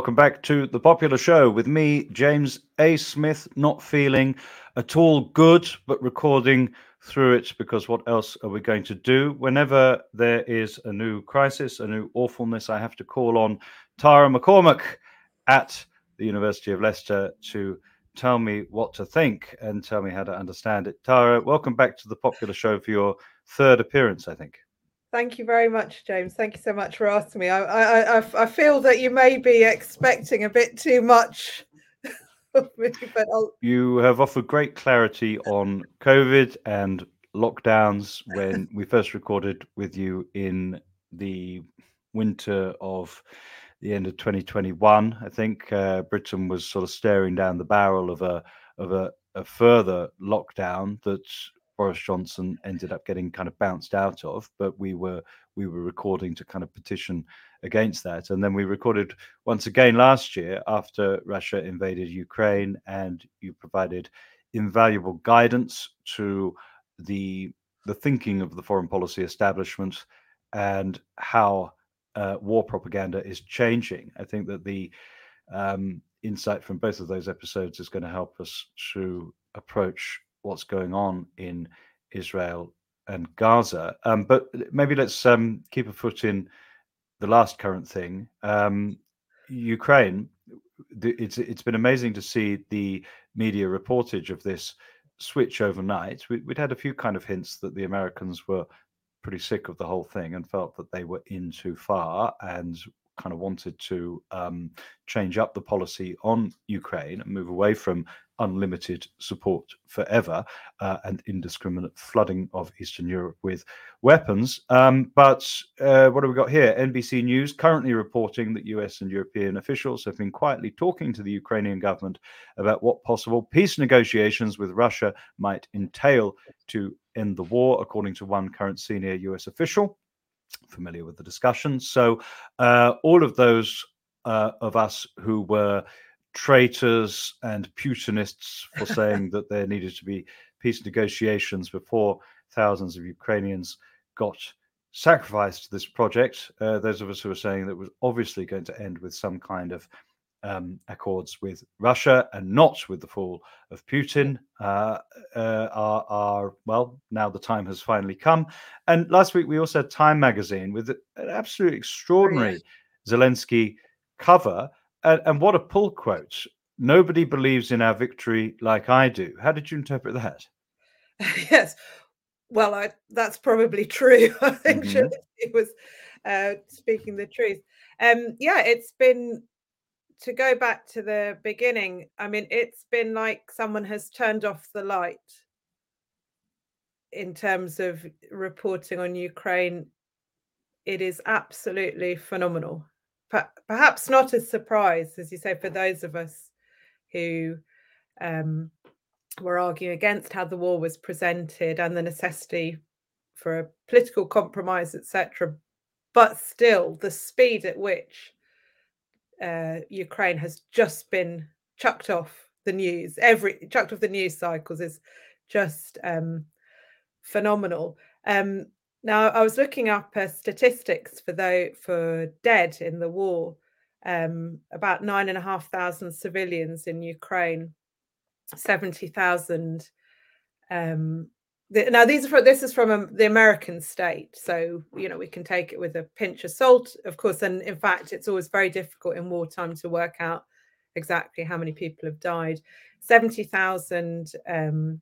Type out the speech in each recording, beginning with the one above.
welcome back to the popular show with me, James A. Smith, not feeling at all good, but recording through it because what else are we going to do? Whenever there is a new crisis, a new awfulness, I have to call on Tara McCormack at the University of Leicester to tell me what to think and tell me how to understand it. Tara, welcome back to the popular show for your third appearance, I think. Thank you very much, James. Thank you so much for asking me. I, I, I, I feel that you may be expecting a bit too much but I'll... you have offered great clarity on COVID and lockdowns when we first recorded with you in the winter of the end of 2021. I think uh, Britain was sort of staring down the barrel of a of a, a further lockdown that Boris Johnson ended up getting kind of bounced out of, but we were we were recording to kind of petition against that, and then we recorded once again last year after Russia invaded Ukraine, and you provided invaluable guidance to the the thinking of the foreign policy establishment and how uh, war propaganda is changing. I think that the um, insight from both of those episodes is going to help us to approach what's going on in Israel and Gaza. Um, but maybe let's um, keep a foot in the last current thing. Um, Ukraine. It's it's been amazing to see the media reportage of this switch overnight. We, would had a few kind of hints that the Americans were pretty sick of the whole thing and felt that they were in too far and kind of wanted to um, change up the policy on Ukraine and move away from unlimited support forever uh, and indiscriminate flooding of Eastern Europe with weapons. Um, but uh, what have we got here? NBC News currently reporting that US and European officials have been quietly talking to the Ukrainian government about what possible peace negotiations with Russia might entail to end the war, according to one current senior US official. Familiar with the discussion. So, uh, all of those uh, of us who were traitors and Putinists for saying that there needed to be peace negotiations before thousands of Ukrainians got sacrificed to this project. Uh, those of us who were saying that was obviously going to end with some kind of um, accords with Russia and not with the fall of Putin uh, uh, are, are, well, now the time has finally come. And last week we also had Time magazine with an absolutely extraordinary Zelensky cover and, and what a pull quote. Nobody believes in our victory like I do. How did you interpret that? yes. Well, I, that's probably true. I think mm-hmm. it was uh, speaking the truth. Um, yeah, it's been to go back to the beginning. I mean, it's been like someone has turned off the light in terms of reporting on Ukraine. It is absolutely phenomenal perhaps not a surprise, as you say, for those of us who um, were arguing against how the war was presented and the necessity for a political compromise, etc. But still, the speed at which uh, Ukraine has just been chucked off the news, every chucked off the news cycles is just um, phenomenal. Um, now, I was looking up uh, statistics for though for dead in the war. Um, about nine and a half thousand civilians in Ukraine, seventy thousand. Um, the, now, these are for, this is from um, the American state, so you know we can take it with a pinch of salt, of course. And in fact, it's always very difficult in wartime to work out exactly how many people have died. Seventy thousand um,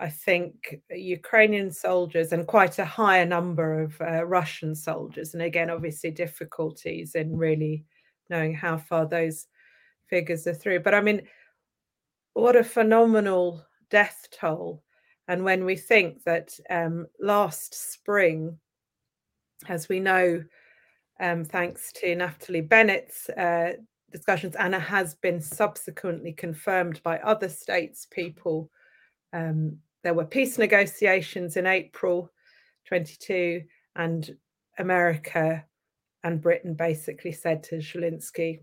I think, Ukrainian soldiers and quite a higher number of uh, Russian soldiers. And again, obviously, difficulties in really knowing how far those figures are through. But I mean, what a phenomenal death toll. And when we think that um, last spring, as we know, um, thanks to Naftali Bennett's uh, discussions, Anna has been subsequently confirmed by other statespeople um, there were peace negotiations in April 22, and America and Britain basically said to Zelensky,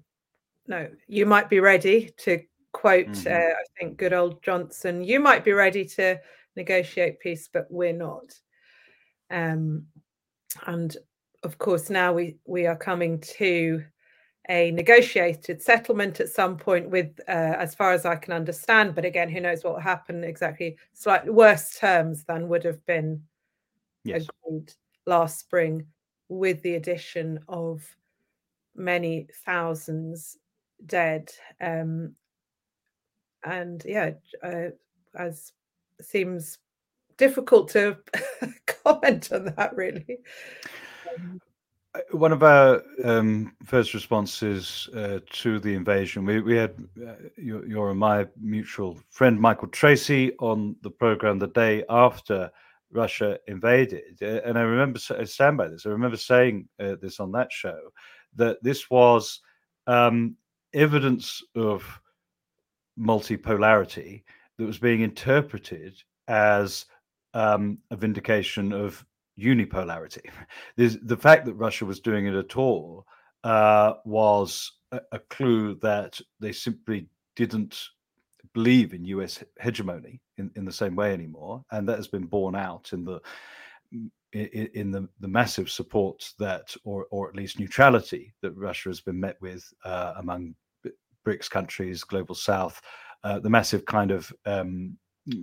"No, you might be ready to quote, mm-hmm. uh, I think, good old Johnson. You might be ready to negotiate peace, but we're not." Um, and of course, now we we are coming to a negotiated settlement at some point with, uh, as far as I can understand, but again, who knows what will happen exactly, slightly worse terms than would have been yes. agreed last spring with the addition of many thousands dead. Um, and yeah, uh, as seems difficult to comment on that really. Um, one of our um, first responses uh, to the invasion, we, we had uh, your, your, and my mutual friend Michael Tracey on the program the day after Russia invaded. Uh, and I remember, I stand by this, I remember saying uh, this on that show, that this was um, evidence of multipolarity that was being interpreted as um, a vindication of unipolarity. There's, the fact that Russia was doing it at all uh, was a, a, clue that they simply didn't believe in US hegemony in, in the same way anymore, and that has been borne out in the in, in the, the massive support that, or or at least neutrality that Russia has been met with uh, among BRICS countries, global South, uh, the massive kind of um,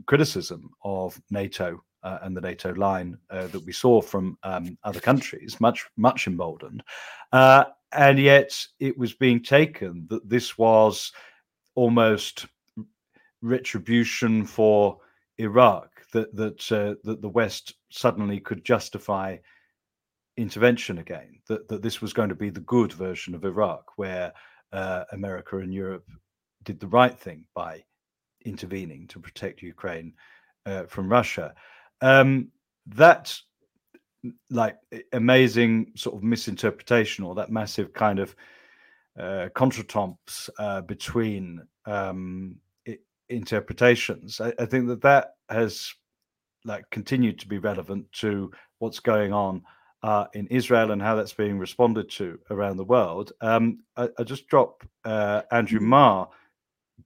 criticism of NATO uh, and the NATO line uh, that we saw from um, other countries, much much emboldened, uh, and yet it was being taken that this was almost retribution for Iraq, that that uh, that the West suddenly could justify intervention again, that that this was going to be the good version of Iraq, where uh, America and Europe did the right thing by intervening to protect Ukraine uh, from Russia. Um, that like amazing sort of misinterpretation or that massive kind of uh, contretemps uh, between um, interpretations. I, I, think that that has like continued to be relevant to what's going on uh, in Israel and how that's being responded to around the world. Um, I, I, just drop uh, Andrew mm-hmm. Marr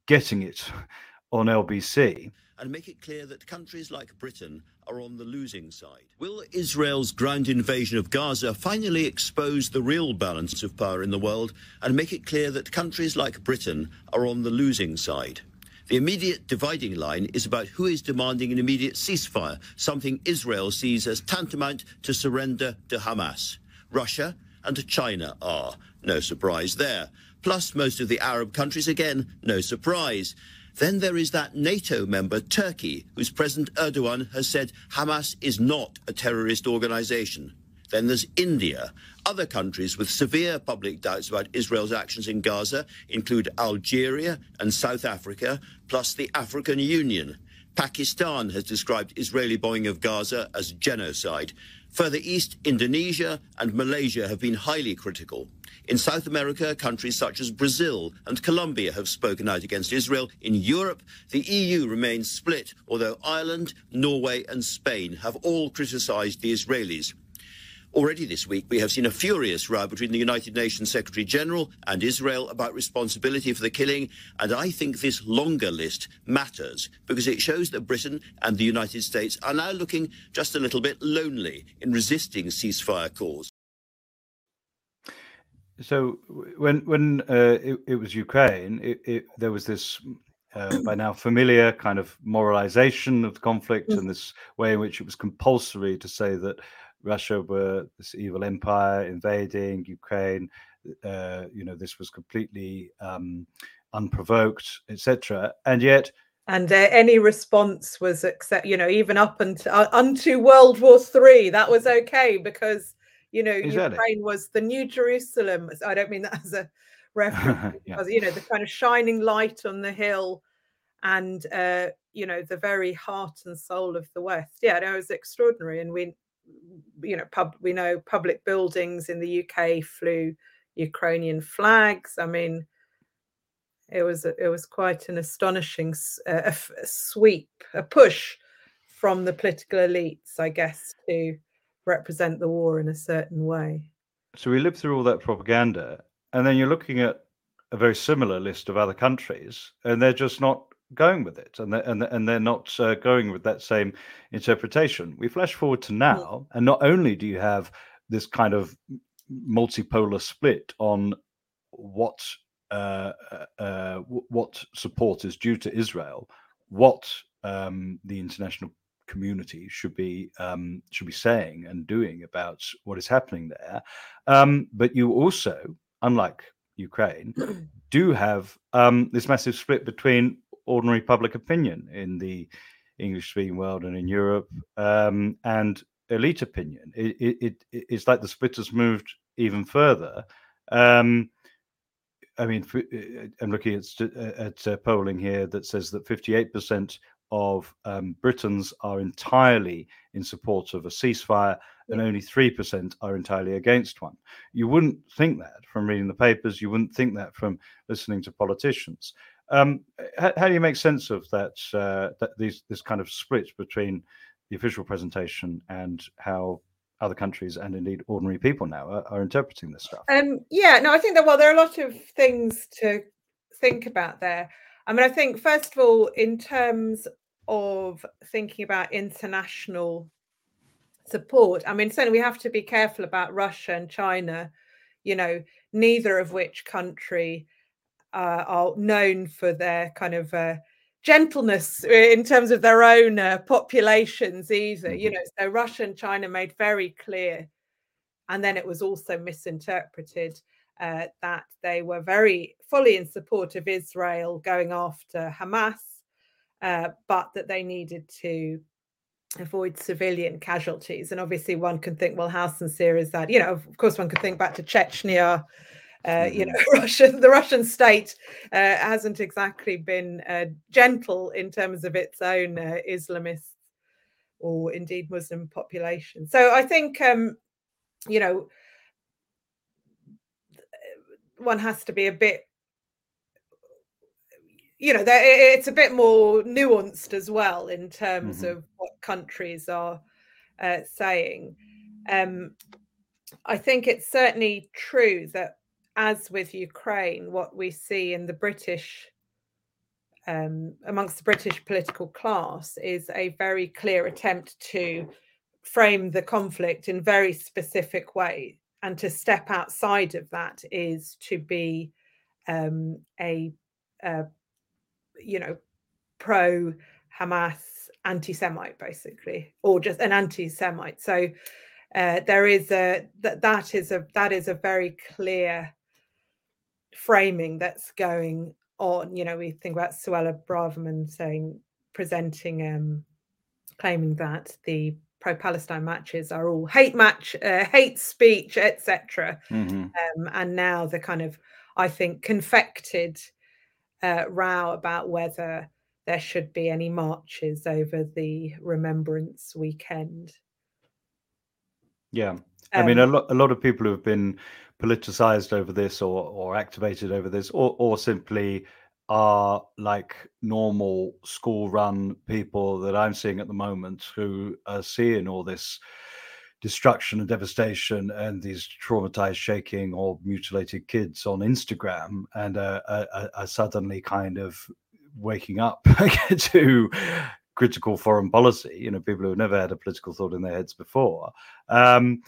getting it on LBC and make it clear that countries like Britain are on the losing side. Will Israel's ground invasion of Gaza finally expose the real balance of power in the world and make it clear that countries like Britain are on the losing side? The immediate dividing line is about who is demanding an immediate ceasefire, something Israel sees as tantamount to surrender to Hamas. Russia and China are. No surprise there. Plus, most of the Arab countries, again, no surprise. Then there is that NATO member, Turkey, whose President Erdogan has said Hamas is not a terrorist organization. Then there's India. Other countries with severe public doubts about Israel's actions in Gaza include Algeria and South Africa, plus the African Union. Pakistan has described Israeli bombing of Gaza as genocide. Further east, Indonesia and Malaysia have been highly critical. In South America, countries such as Brazil and Colombia have spoken out against Israel. In Europe, the EU remains split, although Ireland, Norway, and Spain have all criticised the Israelis. Already this week, we have seen a furious row between the United Nations Secretary General and Israel about responsibility for the killing. And I think this longer list matters because it shows that Britain and the United States are now looking just a little bit lonely in resisting ceasefire calls. So when when uh, it, it, was Ukraine, it, it, there was this uh, by now familiar kind of moralization of the conflict mm. and this way in which it was compulsory to say that Russia were this evil empire invading Ukraine. Uh, you know, this was completely um, unprovoked, etc. And yet, and uh, any response was accept. You know, even up until uh, unto World War Three, that was okay because you know, exactly. Ukraine was the new Jerusalem. I don't mean that as a reference, yeah. because, you know, the kind of shining light on the hill and, uh, you know, the very heart and soul of the West. Yeah, no, it was extraordinary. And we, you know, pub, we know public buildings in the UK flew Ukrainian flags. I mean, it was it was quite an astonishing uh, a, a sweep, a push from the political elites, I guess, to represent the war in a certain way. So we lived through all that propaganda, and then you're looking at a very similar list of other countries, and they're just not going with it, and they're, and, and they're not uh, going with that same interpretation. We flash forward to now, and not only do you have this kind of multipolar split on what uh, uh, uh what support is due to Israel, what um, the international community should be um, should be saying and doing about what is happening there. Um, but you also, unlike Ukraine, do have um, this massive split between ordinary public opinion in the English speaking world and in Europe um, and elite opinion. It, it, it, it's like the split has moved even further. Um, I mean, uh, I'm looking at, at uh, polling here that says that 58% of um, Britons are entirely in support of a ceasefire and only 3% are entirely against one. You wouldn't think that from reading the papers, you wouldn't think that from listening to politicians. Um, how, how, do you make sense of that, uh, that these, this kind of split between the official presentation and how other countries and indeed ordinary people now are, are interpreting this stuff? Um, yeah, no, I think that, well, there are a lot of things to think about there. I mean, I think, first of all, in terms of thinking about international support, I mean, certainly we have to be careful about Russia and China, you know, neither of which country uh, are known for their kind of uh, gentleness in terms of their own uh, populations either. You mm-hmm. know, so Russia and China made very clear, and then it was also misinterpreted uh, that they were very fully in support of Israel going after Hamas, uh, but that they needed to avoid civilian casualties. And obviously, one can think, well, how sincere is that? You know, of course, one could think back to Chechnya. Uh, you mm-hmm. know, Russian the Russian state uh, hasn't exactly been uh, gentle in terms of its own uh, Islamists or indeed Muslim population. So I think um, you know one has to be a bit you know it's a bit more nuanced as well in terms mm-hmm. of what countries are uh, saying um, i think it's certainly true that as with ukraine what we see in the british um, amongst the british political class is a very clear attempt to frame the conflict in very specific ways and to step outside of that is to be um, a, a, you know pro Hamas anti-Semite basically, or just an anti-Semite. So uh, there is a that that is a that is a very clear framing that's going on. You know, we think about Suella Braverman saying presenting um claiming that the pro-Palestine matches are all hate match, uh, hate speech, etc. Mm-hmm. Um, and now the kind of, I think, confected uh, row about whether there should be any marches over the Remembrance weekend. Yeah, um, I mean, a um, lot, a lot of people who have been politicized over this or or activated over this, or or simply are like normal school run people that I'm seeing at the moment who are seeing all this destruction and devastation and these traumatized, shaking, or mutilated kids on Instagram and are, are suddenly kind of waking up to critical foreign policy. You know, people who have never had a political thought in their heads before. Um,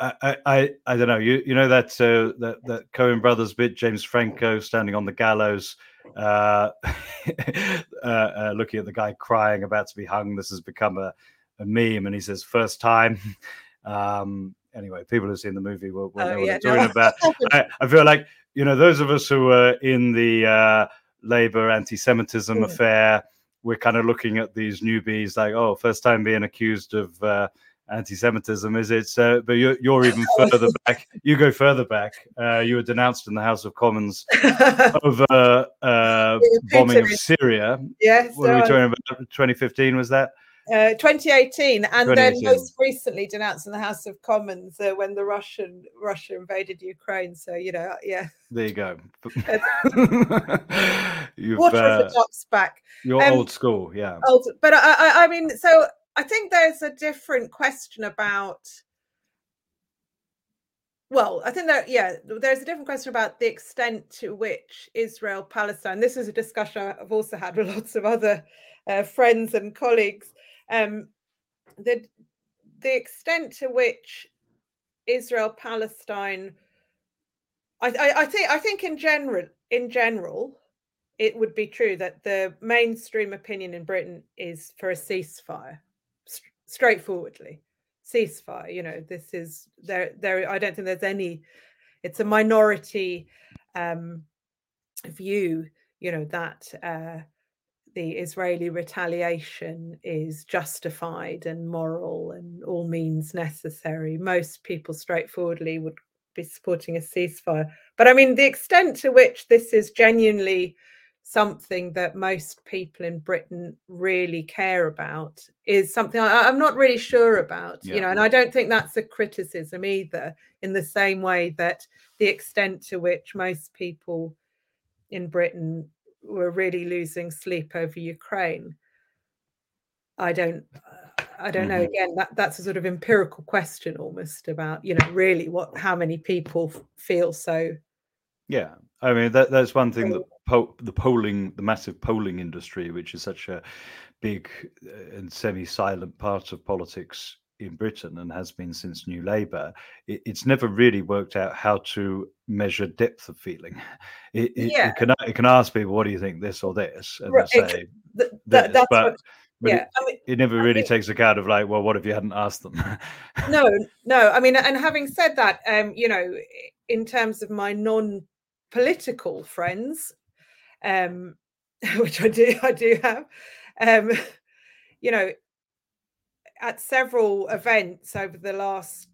I, I, I don't know. You you know that uh, that that Coen Brothers bit, James Franco standing on the gallows, uh, uh, uh, looking at the guy crying, about to be hung. This has become a, a meme, and he says, first time. Um, anyway, people who've seen the movie will, will oh, know what yeah, I'm talking about. I, I, feel like, you know, those of us who were in the uh, Labour anti Semitism mm. affair, we're kind of looking at these newbies like, oh, first time being accused of uh, anti-Semitism, is it? So, but you're, you're even further back. You go further back. Uh, you were denounced in the House of Commons over uh, bombing of Syria. Yes. What are we talking about? 2015 was that? Uh, 2018, and 2018. then most recently denounced in the House of Commons uh, when the Russian Russia invaded Ukraine. So you know, yeah. There you go. You've, Water uh, the ducks back. You're um, old school, yeah. Old, but I, I, I mean, so I think there's a different question about. Well, I think that yeah, there's a different question about the extent to which Israel Palestine. This is a discussion I've also had with lots of other uh, friends and colleagues. Um, the the extent to which Israel Palestine I, I, I think I think in general in general it would be true that the mainstream opinion in Britain is for a ceasefire, straightforwardly ceasefire. You know, this is there. There, I don't think there's any. It's a minority um, view. You know that uh, the Israeli retaliation is justified and moral and all means necessary. Most people, straightforwardly, would be supporting a ceasefire. But I mean, the extent to which this is genuinely something that most people in Britain really care about is something I, am not really sure about, yeah. you know, and I don't think that's a criticism either, in the same way that the extent to which most people in Britain were really losing sleep over Ukraine. I don't I don't know. Mm-hmm. Again, that that's a sort of empirical question almost about, you know, really what how many people feel so yeah, I mean that that's one thing that po- the polling, the massive polling industry, which is such a big uh, and semi-silent part of politics in Britain and has been since New Labour, it, it's never really worked out how to measure depth of feeling. It, it, yeah. it, can it can ask people, "What do you think, this or this?" and right. say, th- that, that's but, what, but yeah, I mean, it, never really I mean, takes account of like, well, what if you hadn't asked them? no, no. I mean, and having said that, um, you know, in terms of my non political friends, um, which I do, I do have. Um, you know, at several events over the last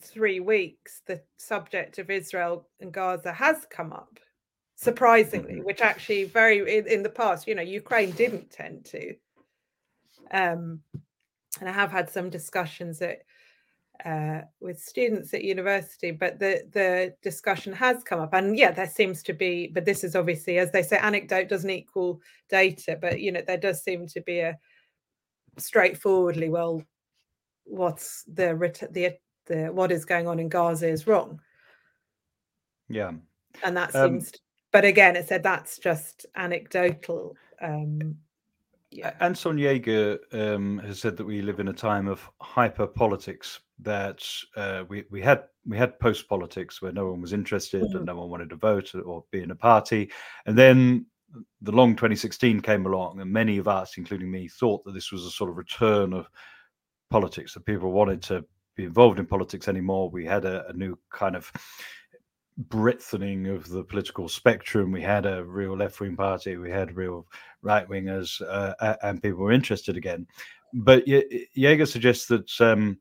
three weeks, the subject of Israel and Gaza has come up, surprisingly, mm-hmm. which actually very in, in the past, you know, Ukraine didn't tend to. Um, and I have had some discussions that uh, with students at university, but the the discussion has come up, and yeah, there seems to be. But this is obviously, as they say, anecdote doesn't equal data, but you know, there does seem to be a straightforwardly, well, what's the the the what is going on in Gaza is wrong. Yeah, and that um, seems. Um, to, but again, it said that's just anecdotal. Um, yeah. Anton Jaeger um, has said that we live in a time of hyper politics. That uh, we we had we had post politics where no one was interested mm-hmm. and no one wanted to vote or be in a party, and then the long 2016 came along, and many of us, including me, thought that this was a sort of return of politics. That people wanted to be involved in politics anymore. We had a, a new kind of breadthening of the political spectrum. We had a real left wing party, we had real right wingers, uh, and people were interested again. But Jaeger suggests that um,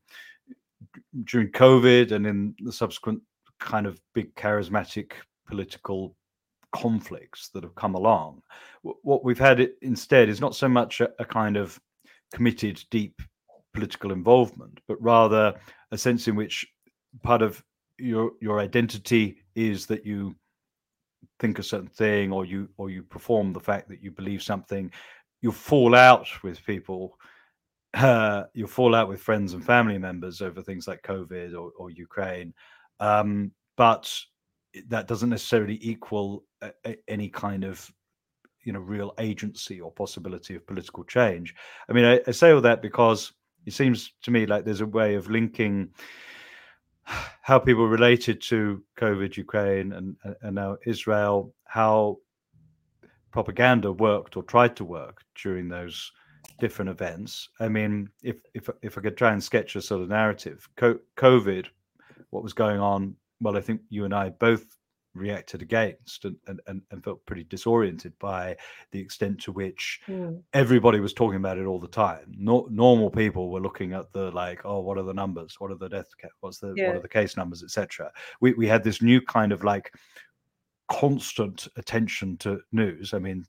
during COVID and in the subsequent kind of big charismatic political conflicts that have come along, what we've had instead is not so much a, a kind of committed, deep political involvement, but rather a sense in which part of your your identity is that you think a certain thing or you or you perform the fact that you believe something. You fall out with people uh, you fall out with friends and family members over things like covid or, or ukraine um, but that doesn't necessarily equal a, a, any kind of you know real agency or possibility of political change. I mean I, I say all that because it seems to me like there's a way of linking how people related to COVID, Ukraine, and, and now Israel, how propaganda worked or tried to work during those different events. I mean, if if if I could try and sketch a sort of narrative, COVID, what was going on? Well, I think you and I both reacted against and, and, and felt pretty disoriented by the extent to which mm. everybody was talking about it all the time. No, normal people were looking at the like, oh, what are the numbers? What are the death? What's the yeah. what are the case numbers, etc. We we had this new kind of like constant attention to news. I mean,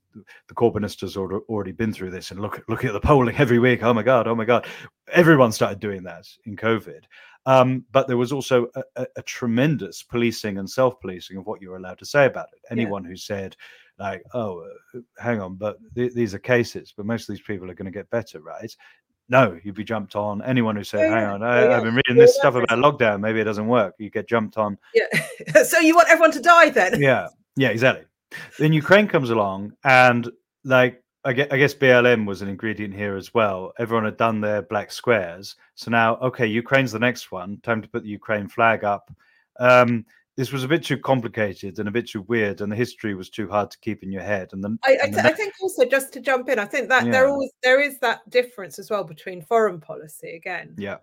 the Corbynists already been through this, and look looking at the polling every week. Oh my god! Oh my god! Everyone started doing that in COVID, um, but there was also a, a, a, tremendous policing and self-policing of what you were allowed to say about it. Anyone yeah. who said, like, "Oh, uh, hang on, but th- these are cases, but most of these people are going to get better, right?" No, you'd be jumped on. Anyone who said, "Hang on, I, have been reading this stuff about lockdown. Maybe it doesn't work," you get jumped on. Yeah. so you want everyone to die then? Yeah. Yeah. Exactly. Then Ukraine comes along, and like I guess, I guess BLM was an ingredient here as well. Everyone had done their black squares, so now okay, Ukraine's the next one. Time to put the Ukraine flag up. Um, this was a bit too complicated and a bit too weird, and the history was too hard to keep in your head. And then I, I, th- I think also just to jump in, I think that yeah. there always there is that difference as well between foreign policy again. Yeah,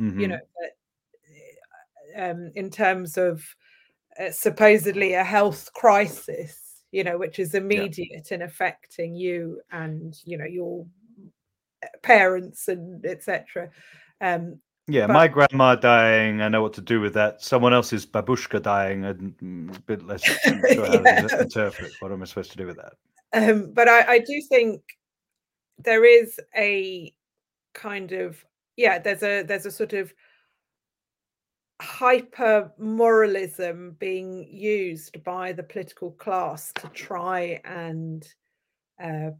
mm-hmm. you know, um, in terms of uh, supposedly a health crisis, you know, which is immediate yeah. in affecting you and you know your uh, parents and etc. Um, yeah, but, my grandma dying, I know what to do with that. Someone else's babushka dying, and mm, a bit less sure yeah. to interpret. What am I supposed to do with that? Um, but I, I do think there is a kind of yeah, there's a there's a sort of hyper moralism being used by the political class to try and uh,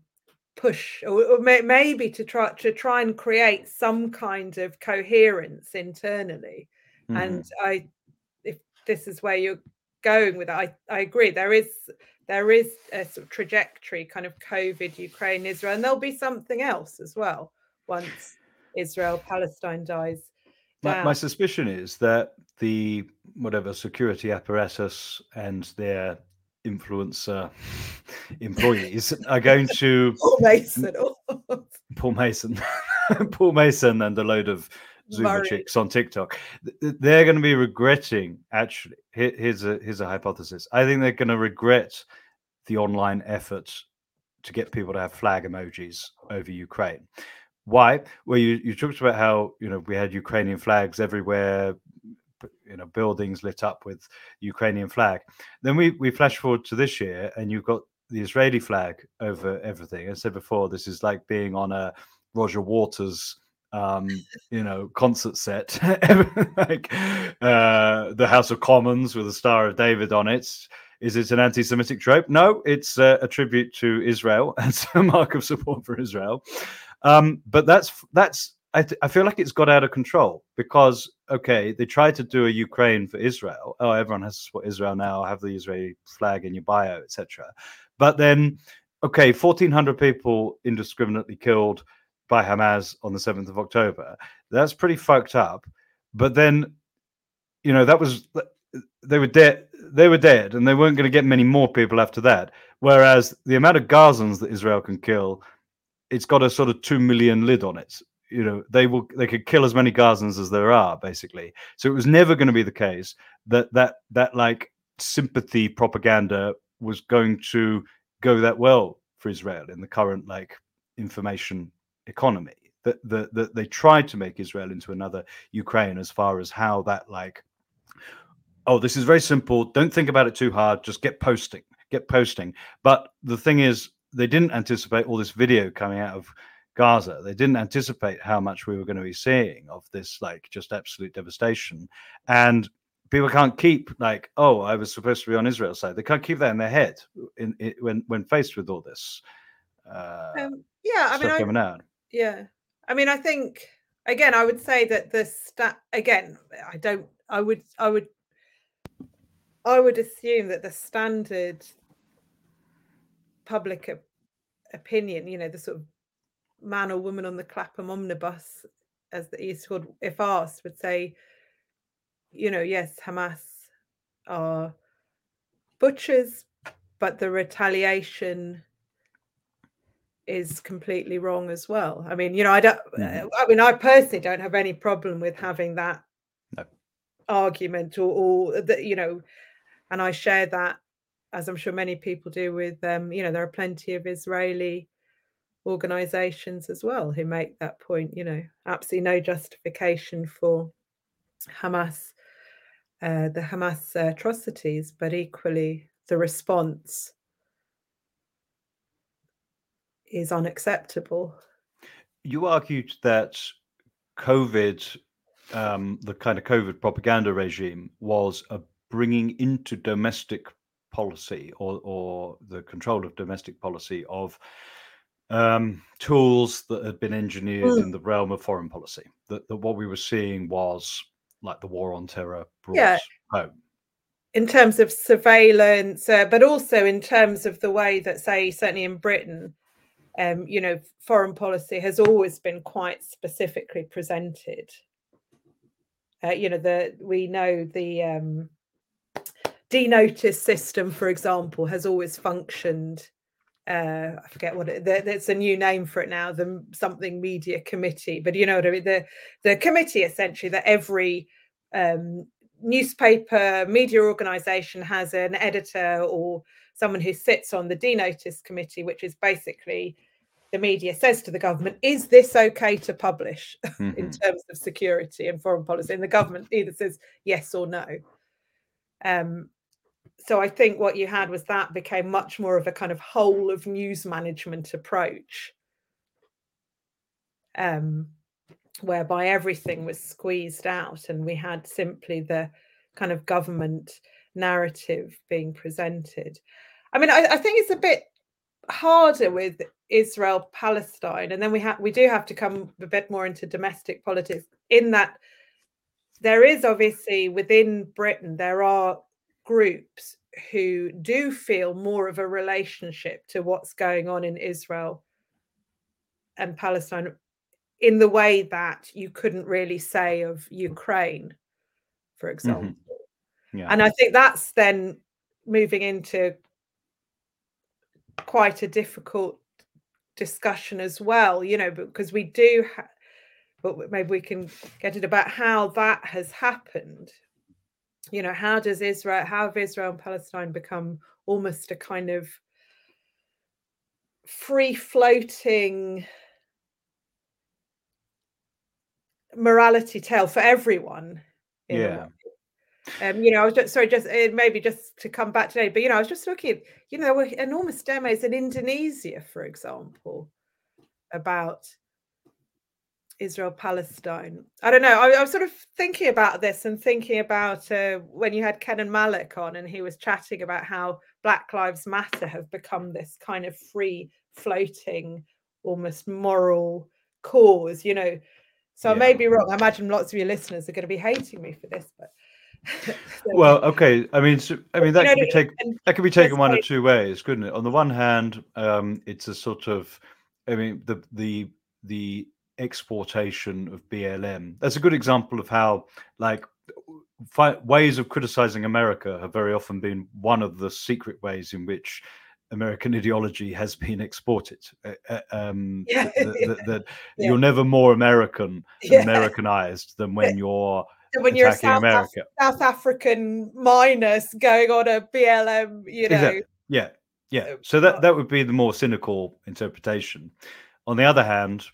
push or, or may, maybe to try to try and create some kind of coherence internally mm-hmm. and i if this is where you're going with it i i agree there is there is a sort of trajectory kind of covid ukraine israel and there'll be something else as well once israel palestine dies my, my, suspicion is that the whatever security apparatus and their influencer employees are going to Paul Mason, Paul Mason, Paul Mason, and a load of Zoomer Murray. chicks on TikTok. They're going to be regretting. Actually, here's a here's a hypothesis. I think they're going to regret the online effort to get people to have flag emojis over Ukraine. Why? Well, you, you talked about how you know we had Ukrainian flags everywhere, you know buildings lit up with Ukrainian flag. Then we we flash forward to this year, and you've got the Israeli flag over everything. I said before, this is like being on a Roger Waters um you know concert set like uh the house of commons with the star of david on it is it an anti-semitic trope no it's a tribute to israel and a mark of support for israel um but that's that's I, th- I feel like it's got out of control because okay, they tried to do a Ukraine for Israel. Oh, everyone has to support Israel now. Have the Israeli flag in your bio, etc. But then, okay, fourteen hundred people indiscriminately killed by Hamas on the seventh of October. That's pretty fucked up. But then, you know, that was they were dead. They were dead, and they weren't going to get many more people after that. Whereas the amount of Gazans that Israel can kill, it's got a sort of two million lid on it you know they will they could kill as many Gazans as there are basically. So it was never going to be the case that that that like sympathy propaganda was going to go that well for Israel in the current like information economy. That that that they tried to make Israel into another Ukraine as far as how that like oh this is very simple don't think about it too hard just get posting get posting but the thing is they didn't anticipate all this video coming out of Gaza. They didn't anticipate how much we were going to be seeing of this, like just absolute devastation. And people can't keep like, oh, I was supposed to be on Israel's side. They can't keep that in their head in, in when when faced with all this. Uh, um, yeah, I mean, I, out. Yeah, I mean, I think again, I would say that the stat again. I don't. I would. I would. I would assume that the standard public opinion, you know, the sort of man or woman on the Clapham omnibus, as the East called, if asked, would say, you know, yes, Hamas are butchers, but the retaliation is completely wrong as well. I mean, you know, I don't. Mm. I mean, I personally don't have any problem with having that no. argument, or, or that, you know, and I share that, as I'm sure many people do. With um, you know, there are plenty of Israeli organizations as well who make that point you know absolutely no justification for hamas uh, the hamas atrocities but equally the response is unacceptable. You argued that covid um, the kind of covid propaganda regime was a bringing into domestic policy or, or the control of domestic policy of um, tools that had been engineered mm. in the realm of foreign policy. That, that what we were seeing was like the war on terror brought yeah. home. In terms of surveillance, uh, but also in terms of the way that, say, certainly in Britain, um, you know, foreign policy has always been quite specifically presented. Uh, you know, the we know the um, D-Notice system, for example, has always functioned. Uh, I forget what it. There's a new name for it now, the something media committee. But you know what I mean. The the committee essentially that every um, newspaper media organization has an editor or someone who sits on the D-Notice committee, which is basically the media says to the government, is this okay to publish mm-hmm. in terms of security and foreign policy? And the government either says yes or no. Um, so I think what you had was that became much more of a kind of whole of news management approach, um, whereby everything was squeezed out and we had simply the kind of government narrative being presented. I mean, I, I think it's a bit harder with Israel Palestine, and then we have we do have to come a bit more into domestic politics. In that, there is obviously within Britain there are groups who do feel more of a relationship to what's going on in Israel and Palestine in the way that you couldn't really say of Ukraine, for example. Mm-hmm. Yeah. And I think that's then moving into quite a difficult discussion as well, you know, because we do, ha- but maybe we can get it about how that has happened. You know, how does Israel, how have Israel and Palestine become almost a kind of free floating morality tale for everyone? yeah um, you know, I was just sorry, just uh, maybe just to come back today, but you know, I was just looking, you know, there were enormous demos in Indonesia, for example, about Israel Palestine. I don't know. I, I, was sort of thinking about this and thinking about uh, when you had Kenan Malik on, and he was chatting about how Black Lives Matter have become this kind of free floating, almost moral cause. You know, so yeah. I may be wrong. I imagine lots of your listeners are going to be hating me for this, but well, okay. I mean, so, I mean that could be taken. That could be taken one of two ways, couldn't it? On the one hand, um, it's a sort of, I mean, the the the exportation of BLM. That's a good example of how, like, fi- ways of criticizing America have very often been one of the secret ways in which American ideology has been exported. Uh, uh um, yeah. that, that yeah. you're never more American, yeah. Americanized than when you're when you're a South, Af- South, African minus going on a BLM, you know. Exactly. Yeah, yeah. So that that would be the more cynical interpretation. On the other hand,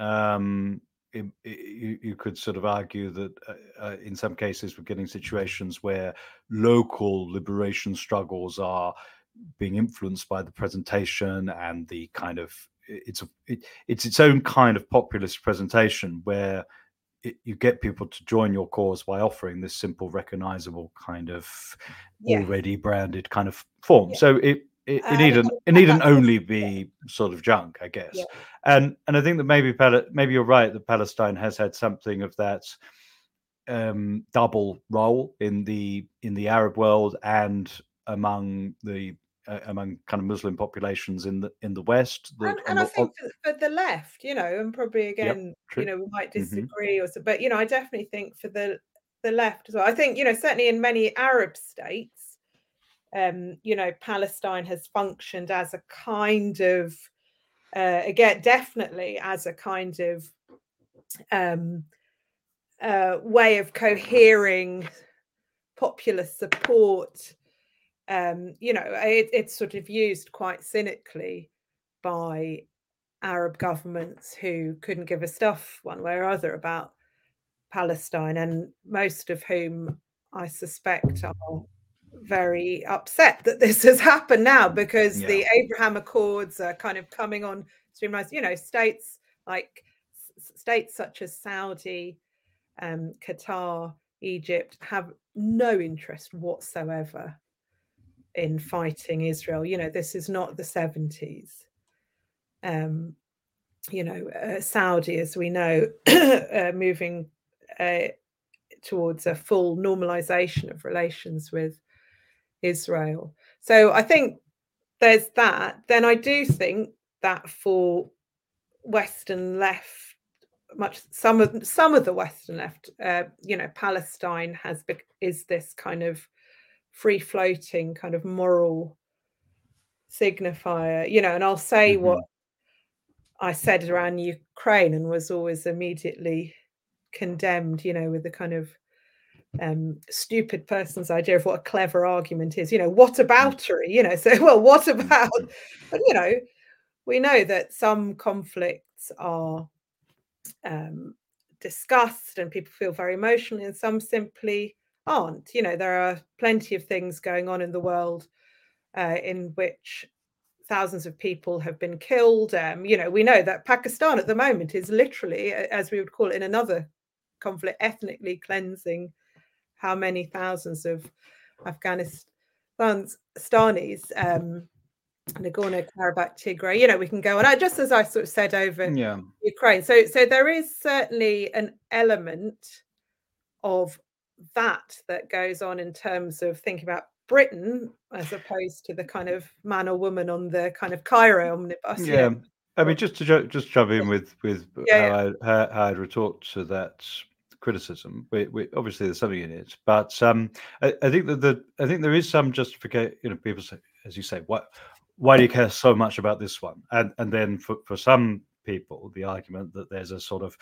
um, it, it, you, could sort of argue that uh, uh, in some cases we're getting situations where local liberation struggles are being influenced by the presentation and the kind of it's a, it, it's its own kind of populist presentation where it, you get people to join your cause by offering this simple, recognizable kind of yeah. already branded kind of form. Yeah. So it it, it needn't it needn't only be sort of junk, I guess. Yeah. And and I think that maybe maybe you're right that Palestine has had something of that um, double role in the in the Arab world and among the uh, among kind of Muslim populations in the in the West. The, and, and the, I think for, for, the left, you know, and probably again, yep, you know, we might mm-hmm. disagree mm-hmm. or so, but you know, I definitely think for the the left as well. I think you know, certainly in many Arab states, um, you know, Palestine has functioned as a kind of uh, again, definitely as a kind of um, uh, way of cohering popular support. Um, you know, it, it's sort of used quite cynically by Arab governments who couldn't give a stuff one way or other about Palestine, and most of whom I suspect are very upset that this has happened now because yeah. the Abraham Accords are kind of coming on streamlines. You know, states like states such as Saudi, um, Qatar, Egypt have no interest whatsoever in fighting Israel. You know, this is not the 70s. Um, you know, uh, Saudi, as we know, uh, moving uh, towards a full normalization of relations with Israel. So I think there's that. Then I do think that for Western left, much some of some of the Western left, uh, you know, Palestine has is this kind of free floating kind of moral signifier, you know, and I'll say mm-hmm. what I said around Ukraine and was always immediately condemned, you know, with the kind of um, stupid person's idea of what a clever argument is. You know, what aboutery? You know, so well, what about? But you know, we know that some conflicts are um, discussed and people feel very emotionally, and some simply aren't. You know, there are plenty of things going on in the world uh, in which thousands of people have been killed. Um, you know, we know that Pakistan at the moment is literally, as we would call it in another conflict, ethnically cleansing how many thousands of Afghanistanis, um, Nagorno Karabakh, Tigray. You know, we can go on. Just as I sort of said over yeah. Ukraine. So, so there is certainly an element of that that goes on in terms of thinking about Britain as opposed to the kind of man or woman on the kind of Cairo omnibus. Yeah. I mean, just to just jump in with with yeah, how, yeah. I, how, how I'd retort to that criticism. We, we, obviously, there's something in it, but um, I, I, think that the I think there is some justification. You know, people say, as you say, what why do you care so much about this one? And and then for for some people, the argument that there's a sort of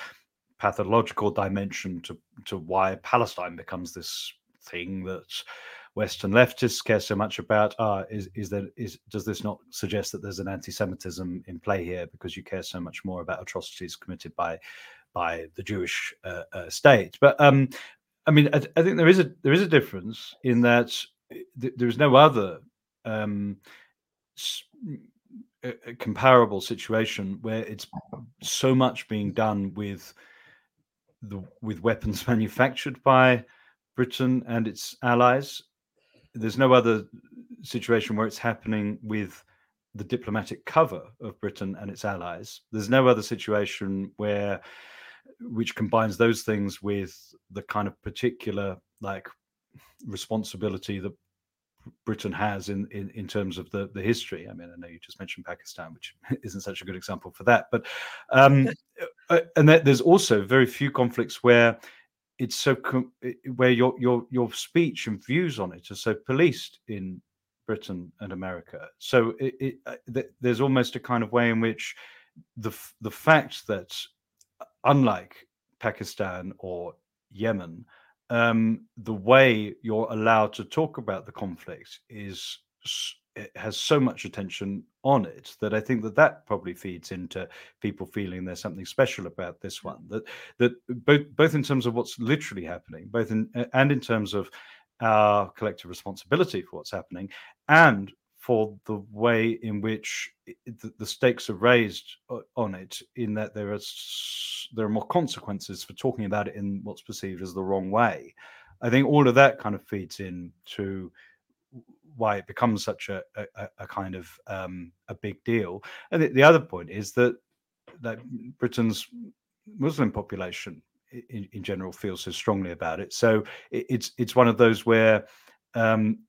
pathological dimension to to why Palestine becomes this thing that Western leftists care so much about. Uh, is is there is does this not suggest that there's an anti-Semitism in play here because you care so much more about atrocities committed by by the Jewish uh, uh, state? But um, I mean, I, I, think there is a there is a difference in that th- there is no other um, comparable situation where it's so much being done with the with weapons manufactured by Britain and its allies. There's no other situation where it's happening with the diplomatic cover of Britain and its allies. There's no other situation where which combines those things with the kind of particular like responsibility that Britain has in, in, in terms of the, the history. I mean, I know you just mentioned Pakistan, which isn't such a good example for that. But um, uh, and there's also very few conflicts where it's so where your your your speech and views on it are so policed in Britain and America. So it, it, uh, there's almost a kind of way in which the the fact that unlike Pakistan or Yemen, um, the way you're allowed to talk about the conflict is has so much attention on it that I think that that probably feeds into people feeling there's something special about this one. That that both both in terms of what's literally happening, both in and in terms of our collective responsibility for what's happening, and for the way in which the, the stakes are raised on it, in that there are there are more consequences for talking about it in what's perceived as the wrong way. I think all of that kind of feeds in to why it becomes such a, a, a kind of um, a big deal. And the, the, other point is that that Britain's Muslim population in, in general feels so strongly about it. So it, it's it's one of those where um,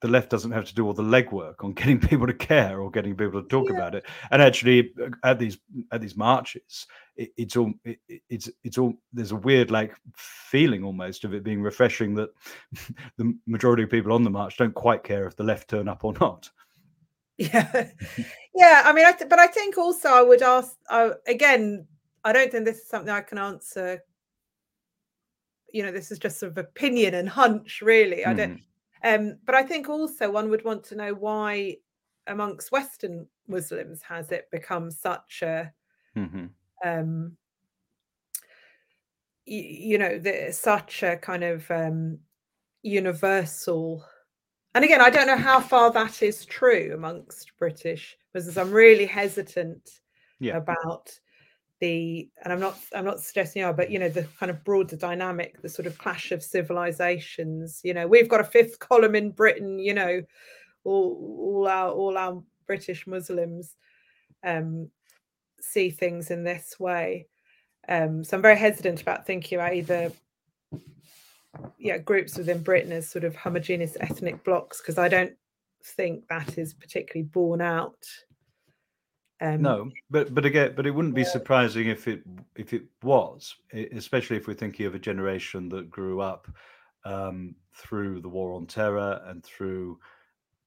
the left doesn't have to do all the legwork on getting people to care or getting people to talk yeah. about it. And actually, uh, at these at these marches, it, it's all it, it's it's all there's a weird like feeling almost of it being refreshing that the majority of people on the march don't quite care if the left turn up or not. Yeah, yeah. I mean, I th- but I think also I would ask uh, again. I don't think this is something I can answer. You know, this is just sort of opinion and hunch, really. I don't. Hmm. Um, but I think also one would want to know why, amongst Western Muslims, has it become such a, mm-hmm. um, you, you know, the, such a kind of um, universal. And again, I don't know how far that is true amongst British Muslims. I'm really hesitant yeah. about the and i'm not i'm not suggesting you are but you know the kind of broader dynamic the sort of clash of civilizations you know we've got a fifth column in britain you know all all our all our british muslims um see things in this way. Um so i'm very hesitant about thinking about either yeah groups within britain as sort of homogeneous ethnic blocks because i don't think that is particularly borne out um, no, but but again, but it wouldn't be surprising if it if it was, especially if we're thinking of a generation that grew up um, through the war on terror and through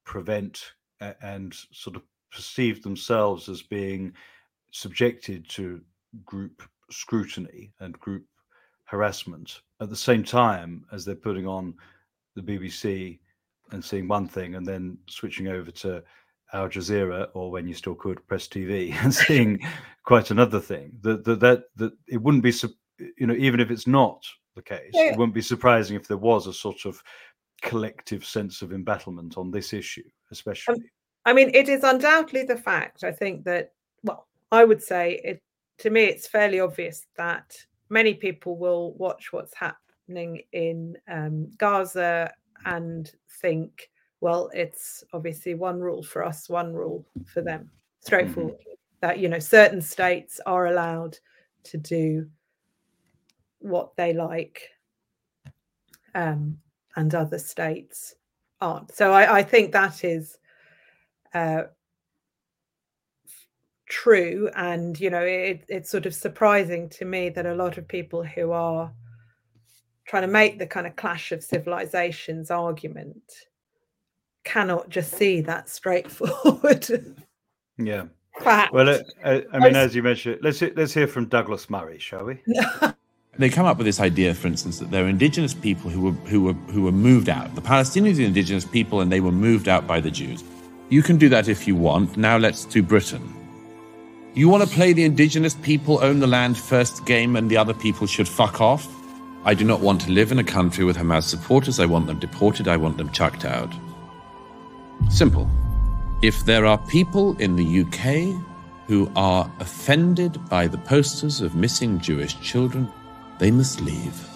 prevent and sort of perceive themselves as being subjected to group scrutiny and group harassment. At the same time as they're putting on the BBC and seeing one thing and then switching over to Al Jazeera or when you still could press TV and seeing quite another thing that that that, that it wouldn't be you know even if it's not the case yeah. it wouldn't be surprising if there was a sort of collective sense of embattlement on this issue especially um, I mean it is undoubtedly the fact I think that well I would say it to me it's fairly obvious that many people will watch what's happening in um, Gaza and think well it's obviously one rule for us one rule for them straightforward mm-hmm. that you know certain states are allowed to do what they like um, and other states aren't so i, I think that is uh, true and you know it, it's sort of surprising to me that a lot of people who are trying to make the kind of clash of civilizations argument cannot just see that straightforward. yeah. Fact. Well, uh, uh, I mean, as you mentioned, let's let's hear from Douglas Murray, shall we? they come up with this idea, for instance, that there are indigenous people who were who were who were moved out. The Palestinians are indigenous people, and they were moved out by the Jews. You can do that if you want. Now let's do Britain. You want to play the indigenous people own the land first game, and the other people should fuck off. I do not want to live in a country with Hamas supporters. I want them deported. I want them chucked out. Simple. If there are people in the UK who are offended by the posters of missing Jewish children, they must leave.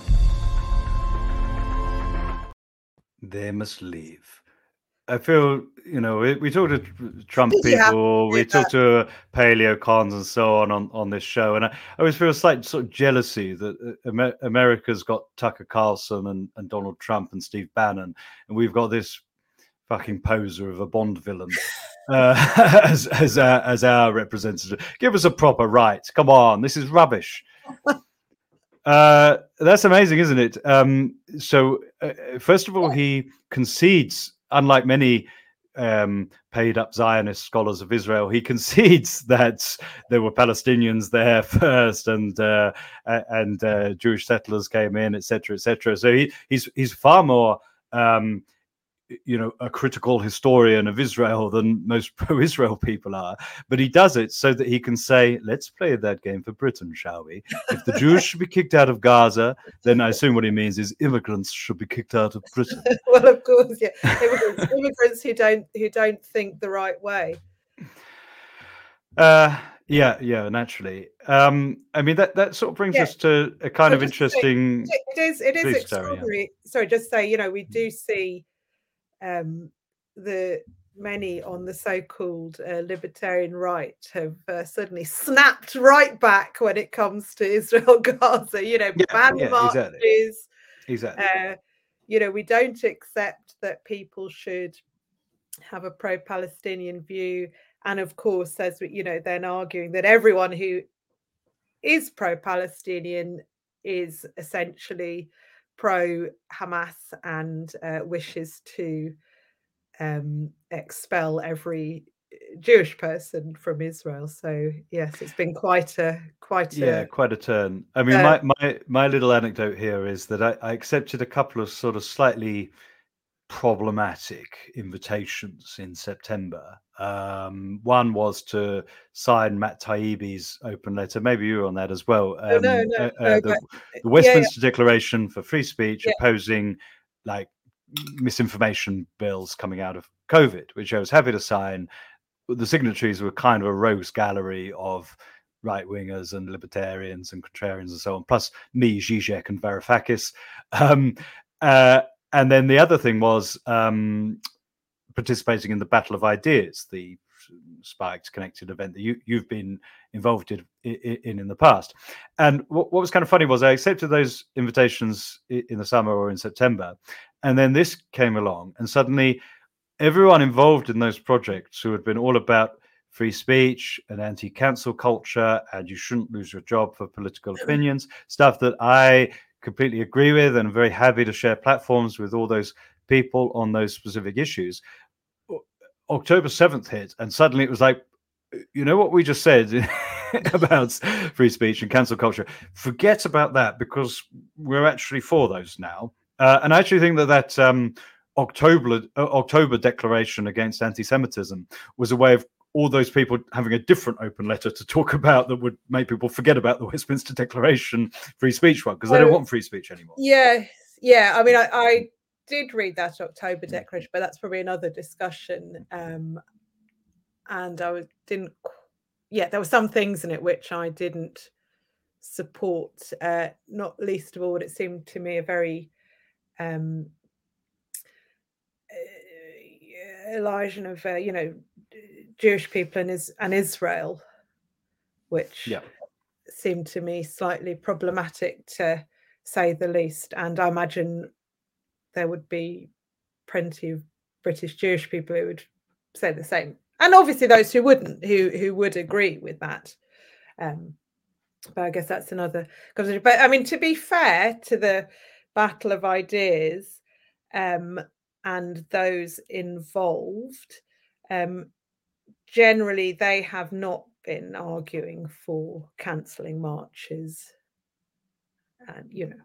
They must leave. I feel, you know, we, we talk to Trump people, yeah, we talk to paleo cons and so on, on on this show, and I, I always feel a slight sort of jealousy that uh, Amer- America's got Tucker Carlson and, and Donald Trump and Steve Bannon, and we've got this fucking poser of a Bond villain uh, as as our, as our representative. Give us a proper right. Come on, this is rubbish. Uh, that's amazing, isn't it? Um, so, uh, first of all, he concedes, unlike many um, paid up Zionist scholars of Israel, he concedes that there were Palestinians there first, and uh, and uh, Jewish settlers came in, etc., etc. So he, he's he's far more um, you know a critical historian of Israel than most pro-Israel people are, but he does it so that he can say, "Let's play that game for Britain, shall we? If the Jews should be kicked out of Gaza, then I assume what he means is immigrants should be kicked out of Britain." well, of course, yeah, immigrants, immigrants who don't who don't think the right way. Uh, yeah, yeah, naturally. Um, I mean that that sort of brings yeah. us to a kind so of interesting. Say, it is it is extraordinary. Sorry, just say you know we do see um, the many on the so-called uh, libertarian right have uh, suddenly snapped right back when it comes to Israel Gaza. You know, yeah, ban yeah, marches. Exactly. exactly. Uh, you know, we don't accept that people should have a pro-Palestinian view, and of course, as we, you know, then arguing that everyone who is pro-Palestinian is essentially pro Hamas and uh, wishes to um, expel every uh, Jewish person from Israel. So yes, it's been quite a quite a yeah quite a turn. I mean, uh, my my my little anecdote here is that I, I accepted a couple of sort of slightly problematic invitations in September. Um, one was to sign Matt Taibbi's open letter. Maybe you were on that as well. Um, no, no, uh, uh, the, the, Westminster yeah, yeah. Declaration for Free Speech yeah. opposing like misinformation bills coming out of COVID, which I was happy to sign. The signatories were kind of a rogues gallery of right wingers and libertarians and contrarians and so on, plus me, Zizek, and Varoufakis. Um, uh, and then the other thing was um, participating in the Battle of Ideas, the spiked connected event that you, you've been involved in, in in the past. And what, what was kind of funny was I accepted those invitations in the summer or in September, and then this came along, and suddenly everyone involved in those projects who had been all about free speech and anti-cancel culture and you shouldn't lose your job for political opinions stuff that i completely agree with, and I'm very happy to share platforms with all those people on those specific issues. October 7th hit, and suddenly it was like, you know what we just said about free speech and cancel culture? Forget about that because we're actually for those now. Uh, and I actually think that that um, October uh, October declaration against anti-Semitism was a way of all those people having a different open letter to talk about that would make people forget about the Westminster Declaration free speech one because they don't want free speech anymore. Yeah, yeah. I mean, I, I did read that October Declaration, but that's probably another discussion. Um, and I didn't. Yeah, there were some things in it which I didn't support. Uh, not least of all, it seemed to me a very um, elision of uh, you know Jewish people and is and Israel, which yeah. seemed to me slightly problematic to say the least. And I imagine there would be plenty of British Jewish people who would say the same, and obviously those who wouldn't, who who would agree with that. Um, but I guess that's another conversation. But I mean, to be fair to the battle of ideas um, and those involved, um, generally they have not been arguing for cancelling marches. And you know,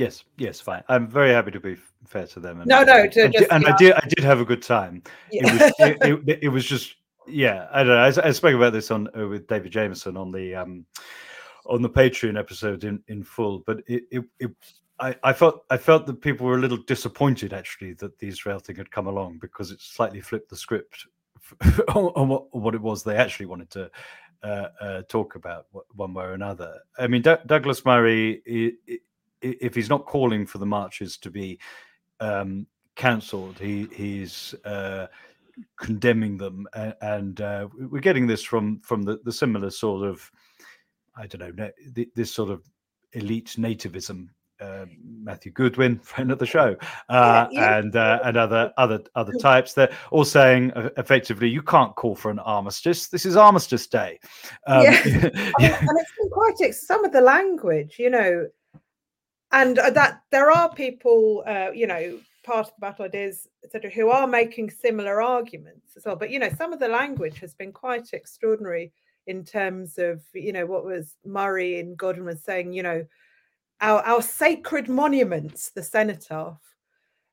Yes, yes, fine. I'm very happy to be fair to them. And, no, no, to and, just, and yeah. I did, I did have a good time. Yeah. It, was, it, it, it was just, yeah, I don't know. I, I spoke about this on uh, with David Jameson on the um on the Patreon episode in in full, but it it. it I, I felt I felt that people were a little disappointed actually that the Israel thing had come along because it slightly flipped the script on, on what, what it was they actually wanted to uh, uh, talk about one way or another. I mean, D- Douglas Murray, if he's not calling for the marches to be um, cancelled, he he's uh, condemning them, and, and uh, we're getting this from from the, the similar sort of I don't know this sort of elite nativism. Uh, Matthew Goodwin, friend of the show, uh, yeah. and uh, and other other other types. They're all saying uh, effectively, you can't call for an armistice. This is Armistice Day. Um, Yeah. Mean, and it's been quite some of the language, you know, and uh, that there are people, uh, you know, part of the battle ideas, etc., who are making similar arguments as well. But you know, some of the language has been quite extraordinary in terms of, you know, what was Murray and Godwin was saying, you know, our our sacred monuments, the cenotaph.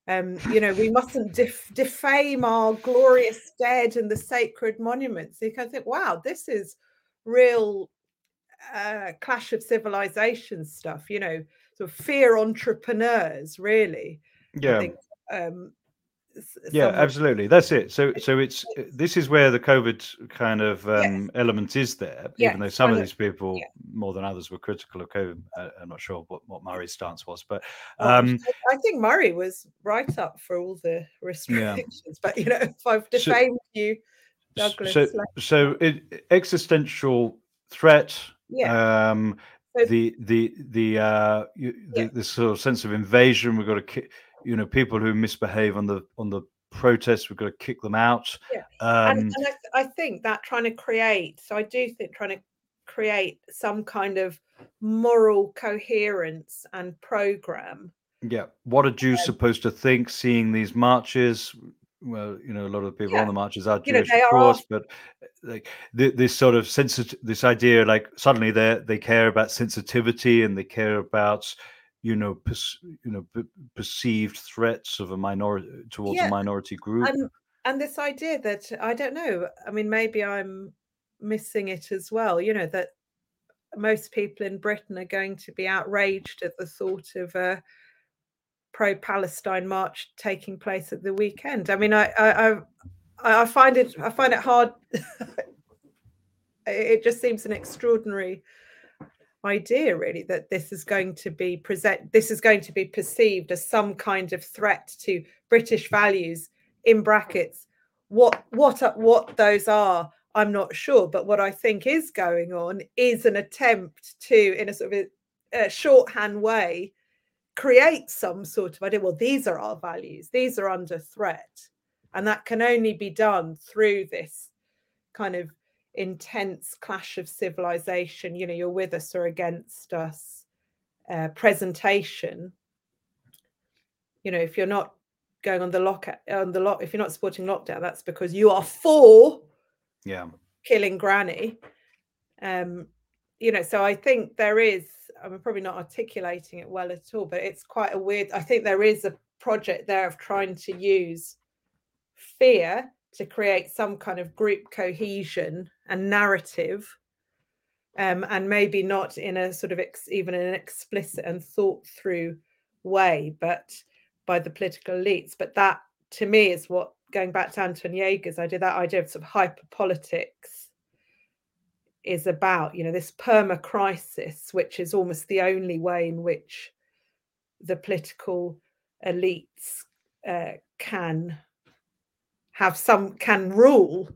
Um, you know, we mustn't def- defame our glorious dead and the sacred monuments. You can think, wow, this is real uh, clash of civilizations stuff. You know, sort of fear entrepreneurs, really. Yeah, think, um, yeah, absolutely. That's it. So, so it's this is where the COVID kind of um, element is there. Even though some of these people, yeah. more than others, were critical of COVID. Uh, I'm not sure what, what Murray's stance was, but um, I think Murray was right up for all the restrictions. But you know, if I've defamed you, Douglas, so like- so it, existential threat. yeah, Um, So- the the the uh, you, the, Yeah. the sort of sense of invasion. We've got to, ki- you know, people who misbehave on the on the protests. We've got to kick them out. Yeah. Um, and, and I, I think that trying to create so i do think trying to create some kind of moral coherence and program Yeah. What are Jews supposed to think seeing these marches? Well, you know, a lot of the people Yeah. on the marches are You know, Jewish, of course, but like this sort of sensitive, this idea, like suddenly they they care about sensitivity and they care about, you know, pers- you know, p- perceived threats of a minority towards Yeah, a minority group. and and this idea that i don't know i mean maybe i'm missing it as well you know that most people in britain are going to be outraged at the thought of a pro-palestine march taking place at the weekend. I mean i i i, I find it i find it hard. It just seems an extraordinary idea really that this is going to be present this is going to be perceived as some kind of threat to british values in brackets. What what what those are i'm not sure but what i think is going on is an attempt to in a sort of a, a shorthand way create some sort of idea well these are our values these are under threat and that can only be done through this kind of intense clash of civilization you know you're with us or against us uh, presentation, you know, if you're not going on the lock on the lock, if you're not supporting lockdown, that's because you are for yeah killing granny. Um, you know, so I think there is. I'm probably not articulating it well at all, but it's quite a weird. I think there is a project there of trying to use fear to create some kind of group cohesion and narrative um, and maybe not in a sort of ex- even an explicit and thought through way but by the political elites but that to me is what going back to anton jaeger's idea that idea of sort of hyper politics is about you know this perma crisis which is almost the only way in which the political elites uh, can have some can rule.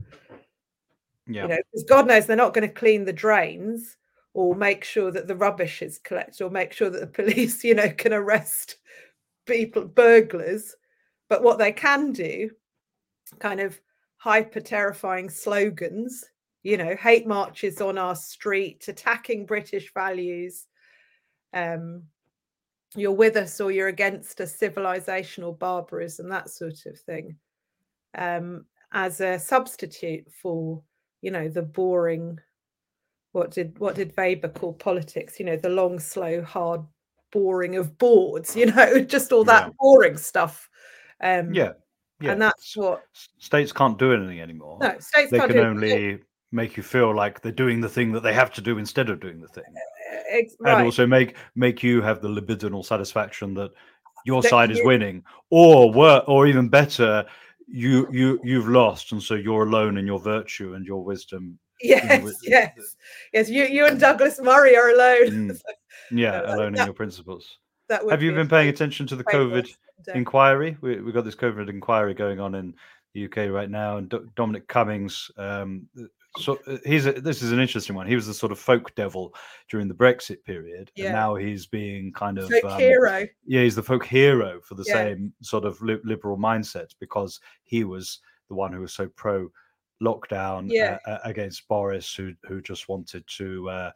Yeah. you know because god knows they're not going to clean the drains or make sure that the rubbish is collected or make sure that the police you know can arrest people burglars. But what they can do kind of hyper terrifying slogans you know hate marches on our street attacking british values. Um you're with us or you're against us civilizational barbarism that sort of thing. Um, as a substitute for you know the boring what did what did Weber call politics? You know the long slow hard boring of boards you know just all that yeah. boring stuff. Um yeah yeah. and that's what states can't do anything anymore. No states they can only make you feel like they're doing the thing that they have to do instead of doing the thing. Right. and also make make you have the libidinal satisfaction that your that side you, is winning. Or work or even better you you you've lost and so you're alone in your virtue and your wisdom. Yes you know, yes yes. you you and douglas murray are alone. Mm, yeah uh, alone that, in your principles. have you been paying attention to the covid inquiry? We, we've got this covid inquiry going on in the uk right now and D- dominic cummings um, so uh, he's a, this is an interesting one. He was the sort of folk devil during the Brexit period, yeah. and now he's being kind of folk um, hero. Yeah, he's the folk hero for the yeah. same sort of li- liberal mindset because he was the one who was so pro lockdown yeah. uh, against Boris, who who just wanted to uh,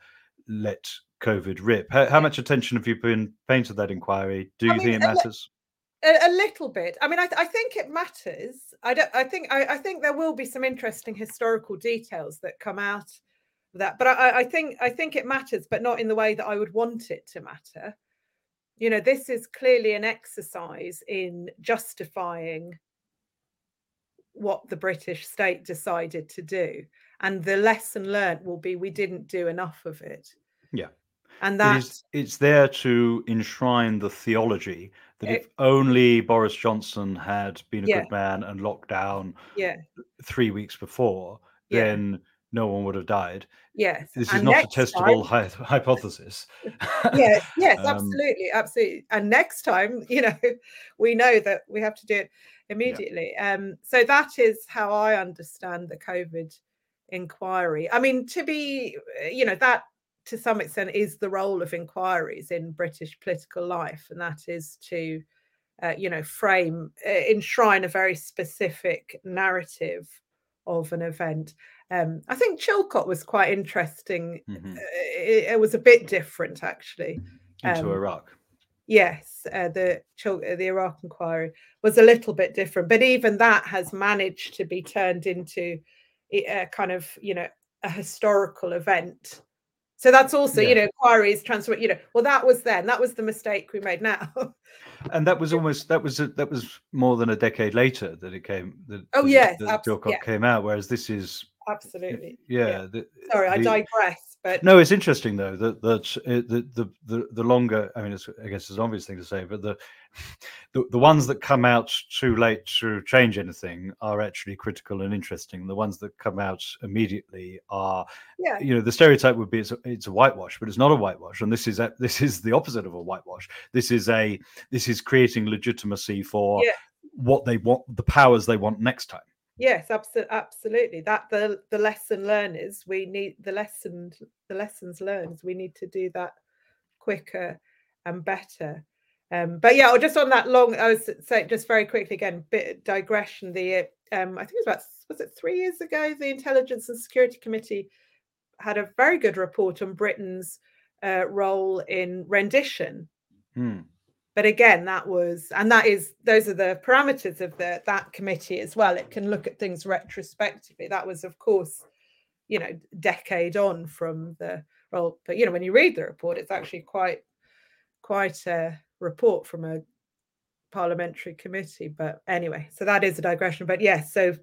let COVID rip. How, how, much attention have you been paying to that inquiry? Do you I mean, think it matters? A, a little bit. I mean, I, I, think it matters. I don't. I think. I, I, think there will be some interesting historical details that come out of that. But I, I think. I think it matters, but not in the way that I would want it to matter. You know, this is clearly an exercise in justifying what the British state decided to do, and the lesson learned will be we didn't do enough of it. Yeah and that it is, it's there to enshrine the theology that it, if only Boris Johnson had been a yeah. good man and locked down yeah. three weeks before, yeah. then no one would have died. Yes, this is and not a testable time, hi- hypothesis. yes, yes, um, absolutely, absolutely. And next time, you know, we know that we have to do it immediately. Yeah. Um, so that is how I understand the COVID inquiry. I mean, to be, you know, that to some extent is the role of inquiries in British political life, and that is to, uh, you know, frame, uh, enshrine a very specific narrative of an event. Um, I think Chilcot was quite interesting. Mm-hmm. Uh, it, it, was a bit different, actually. Into um, Iraq. Yes, uh, the uh, the Iraq inquiry was a little bit different, but even that has managed to be turned into a kind of, you know, a historical event so that's also, yeah. you know, inquiries, transfer, you know, well, that was then, that was the mistake we made now. and that was almost, that was, a, that was more than a decade later that it came, that, oh, yes, that abs- yeah. came out. Whereas this is, absolutely. Yeah. yeah. The, Sorry, I digress. But no, it's interesting though that that the, the the the longer. I mean, it's, I guess it's an obvious thing to say, but the, the the ones that come out too late to change anything are actually critical and interesting. The ones that come out immediately are, yeah. you know, the stereotype would be it's a, it's a whitewash, but it's not a whitewash, and this is a, this is the opposite of a whitewash. This is a this is creating legitimacy for yeah. what they want, the powers they want next time. Yes, absolutely. That the the lesson learners we need the lesson the lessons learned we need to do that quicker and better. Um, but yeah, just on that long, I was saying just very quickly again, bit digression. The um, I think it was about was it three years ago, the Intelligence and Security Committee had a very good report on Britain's uh, role in rendition. Hmm. But again, that was, and that is, those are the parameters of the that committee as well. It can look at things retrospectively. That was, of course, you know, decade on from the well But you know, when you read the report, it's actually quite, quite a report from a parliamentary committee. But anyway, so that is a digression. But yes, so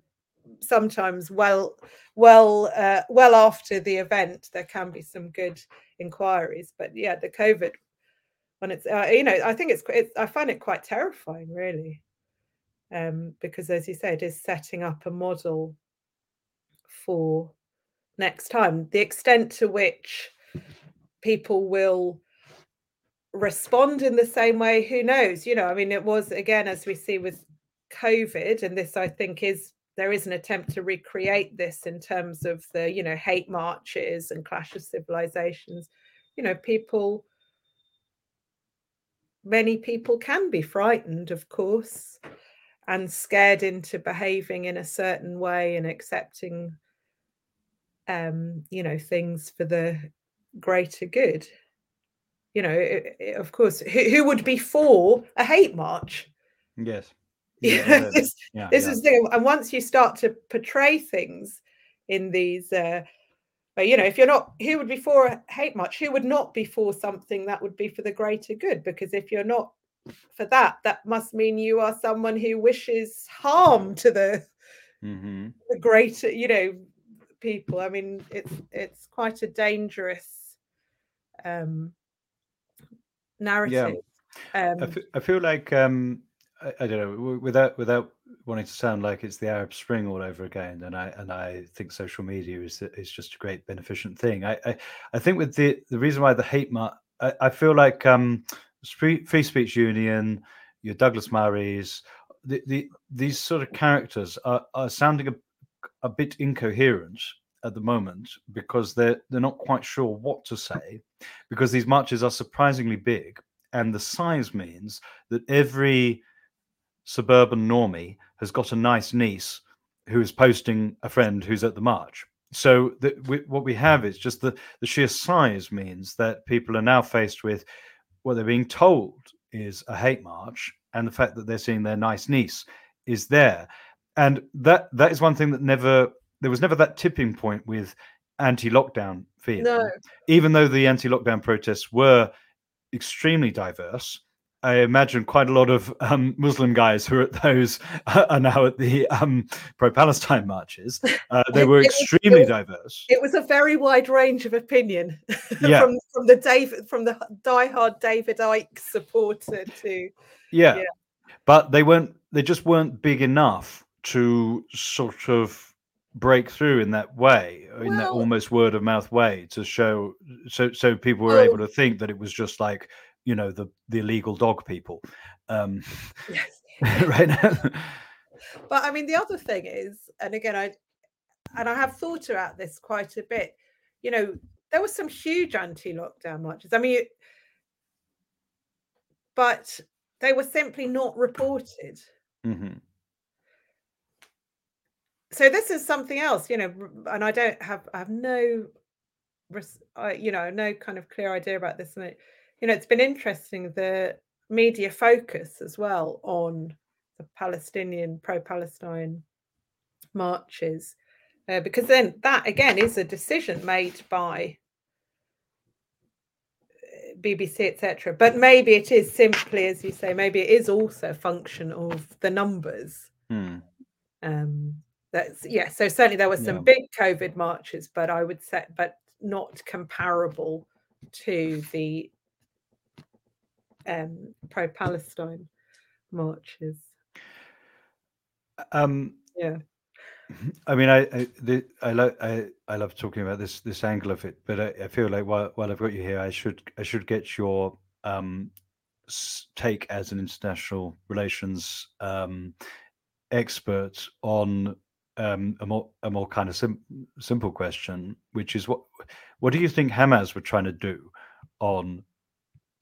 sometimes well well uh, well after the event there can be some good inquiries but yeah the covid when it's uh, you know i think it's, it's i find it quite terrifying really. Um because as you say it is setting up a model for next time. The extent to which people will respond in the same way who knows? You know i mean it was again as we see with covid and this i think is there is an attempt to recreate this in terms of the you know hate marches and clash of civilizations. You know people many people can be frightened of course and scared into behaving in a certain way and accepting um you know things for the greater good you know it, it, of course who, who would be for a hate march yes yeah, this, yeah, this yeah. is the thing. And once you start to portray things in these, uh, but you know, if you're not, who would be for hate much Who would not be for something that would be for the greater good? Because if you're not for that, that must mean you are someone who wishes harm to the mm-hmm. the greater, you know, people. I mean, it's it's quite a dangerous um narrative. Yeah. Um, I, f- I feel like um I, I, don't know without without wanting to sound like it's the Arab Spring all over again. And I and I think social media is is just a great beneficent thing. I I, I think with the the reason why the hate mark, I, I feel like um, Free, Free Speech Union, your Douglas Murrays, the, the these sort of characters are, are sounding a, a bit incoherent at the moment because they're they're not quite sure what to say because these marches are surprisingly big and the size means that every suburban normie has got a nice niece who is posting a friend who's at the march. So the, we, what we have is just the, the sheer size means that people are now faced with what they're being told is a hate march, and the fact that they're seeing their nice niece is there, and that that is one thing that never there was never that tipping point with anti-lockdown fear. No. Even though the anti-lockdown protests were extremely diverse, I imagine quite a lot of um, Muslim guys who are at those are now at the um, pro-Palestine marches. Uh, they were extremely it was, diverse. It was a very wide range of opinion, yeah. from from the David from the diehard David Icke supporter to yeah. yeah, but they weren't. They just weren't big enough to sort of break through in that way, in well, that almost word of mouth way, to show so so people were well, able to think that it was just like you know the the illegal dog people um yes. right now but i mean the other thing is and again i and i have thought about this quite a bit you know there were some huge anti-lockdown marches i mean but they were simply not reported mm-hmm. so this is something else you know and i don't have i have no you know no kind of clear idea about this and it you know, it's been interesting the media focus as well on the Palestinian pro Palestine marches, uh, because then that again is a decision made by uh, BBC, etc. But maybe it is simply, as you say, maybe it is also a function of the numbers. Hmm. Um, that's yeah. So certainly there were some yeah. big COVID marches, but I would say, but not comparable to the um, pro-Palestine marches. Um, yeah. I mean, I I, the, I love I, I love talking about this this angle of it, but I, I, feel like while while I've got you here, I should I should get your um, take as an international relations um, expert on um, a more a more kind of sim- simple question, which is what what do you think Hamas were trying to do on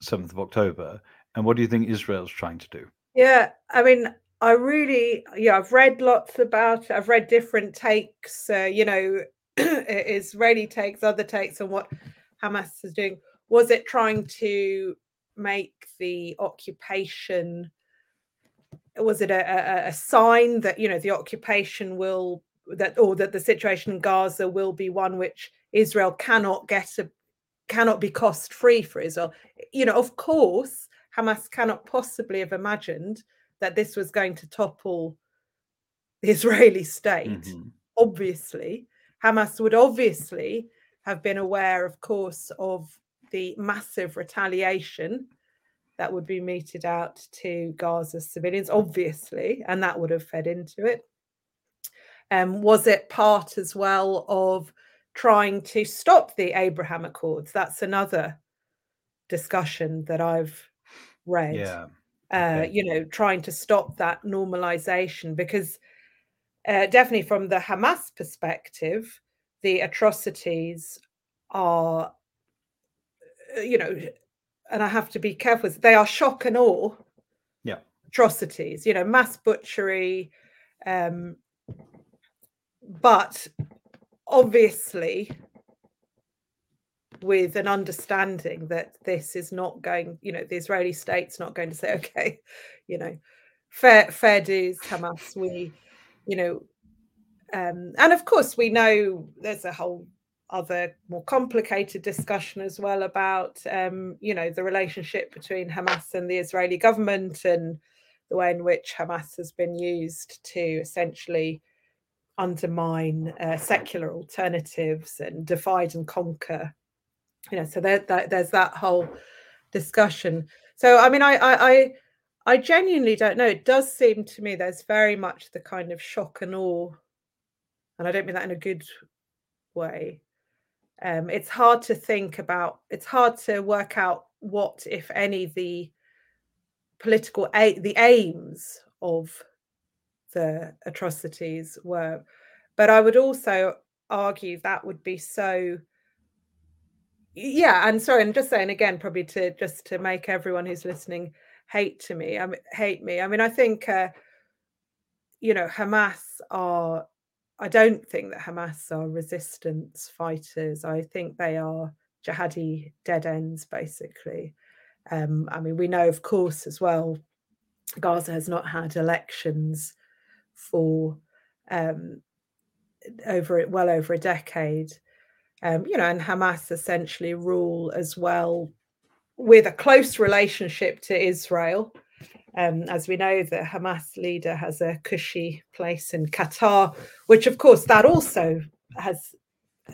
7th of October. And what do you think Israel's trying to do? Yeah, I mean, I really, yeah, I've read lots about it. I've read different takes, uh, you know, Israeli takes, other takes on what Hamas is doing. was it trying to make the occupation was it a, a, a, sign that you know the occupation will that or that the situation in gaza will be one which israel cannot get a cannot be cost free for israel you know of course hamas cannot possibly have imagined that this was going to topple the israeli state mm-hmm. obviously hamas would obviously have been aware of course of the massive retaliation that would be meted out to Gaza civilians, obviously, and that would have fed into it. Um, was it part as well of trying to stop the Abraham Accords? That's another discussion that I've read. Yeah. Uh, you know, trying to stop that normalization because uh, definitely from the Hamas perspective, the atrocities are uh, you know, and I have to be careful. They are shock and awe. Yeah. Atrocities, you know, mass butchery. Um, but obviously, with an understanding that this is not going, you know, the Israeli state's not going to say, okay, you know, fair fair dues, Hamas. We, you know, um, and of course we know there's a whole other more complicated discussion as well about um, you know the relationship between Hamas and the Israeli government and the way in which Hamas has been used to essentially undermine uh, secular alternatives and divide and conquer. You know, so there, there, there's that whole discussion. So I mean, I, I, I genuinely don't know. It does seem to me there's very much the kind of shock and awe, and I don't mean that in a good way, um, it's hard to think about it's hard to work out what if any the political a- the aims of the atrocities were but i would also argue that would be so yeah and sorry i'm just saying again probably to just to make everyone who's listening hate to me i mean hate me i mean i think uh, you know hamas are I don't think that Hamas are resistance fighters. I think they are jihadi dead ends, basically. Um, I mean, we know, of course, as well, Gaza has not had elections for um, over well over a decade. Um, you know, and Hamas essentially rule as well with a close relationship to Israel. Um, as we know, the Hamas leader has a cushy place in Qatar, which, of course, that also has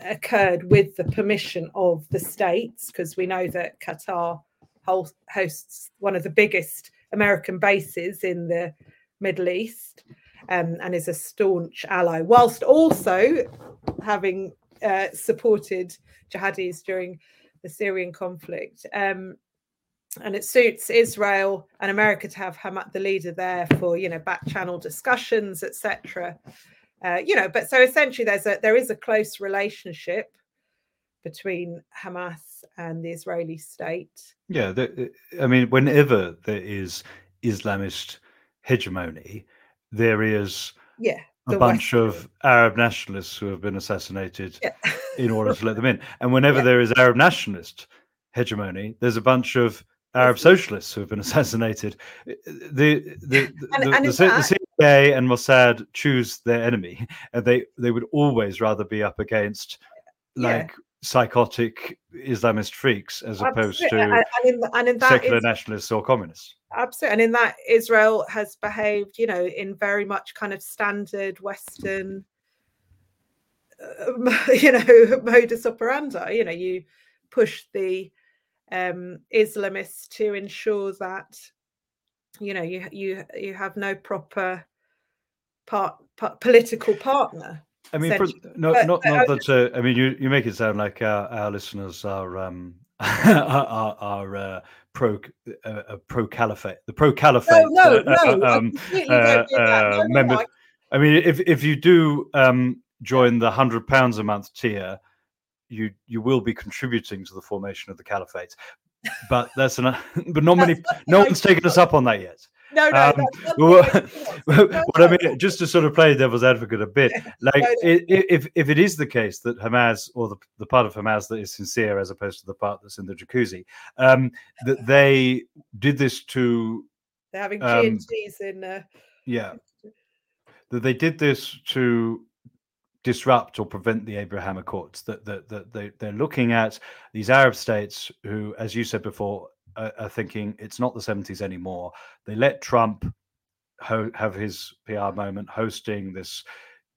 occurred with the permission of the states, because we know that Qatar hosts one of the biggest American bases in the Middle East um, and is a staunch ally, whilst also having uh, supported jihadis during the Syrian conflict. Um, and it suits Israel and America to have Hamas, the leader, there for you know back channel discussions, etc. Uh, you know, but so essentially, there's a there is a close relationship between Hamas and the Israeli state. Yeah, the, I mean, whenever there is Islamist hegemony, there is yeah a bunch of Arab nationalists who have been assassinated yeah. in order to let them in, and whenever yeah. there is Arab nationalist hegemony, there's a bunch of Arab socialists who have been assassinated. Uh, the the the, and, the, and the, the CIA and Mossad choose their enemy, and they they would always rather be up against like yeah. psychotic Islamist freaks as opposed to and, in, and in secular nationalists or communists. Absolutely, and in that Israel has behaved, you know, in very much kind of standard Western. Uh, you know modus operandi you know you push the um, Islamists to ensure that you know you you you have no proper part, part political partner. I mean, for, no, but, not not that. Uh, I mean, you you make it sound like our, our listeners are um are, are uh, pro uh, pro caliphate the pro caliphate. No, no, uh, no. Um, uh, no, member. No, I mean, if if you do um, join the hundred pounds a month tier, you you will be contributing to the formation of the caliphate. But that's an but not many. No one's taken us up on that yet. No, no. Um, what, what I mean, just to sort of play devil's advocate a bit, like No, no. if if it is the case that Hamas or the, the part of Hamas that is sincere as opposed to the part that's in the jacuzzi, um, that they did this to They're having um, G and T's in. Uh, yeah, that they did this to disrupt or prevent the Abraham Accords. That that, that they they're looking at these Arab states who, as you said before, are, are thinking it's not the seventies anymore. They let Trump ho- have his PR moment, hosting this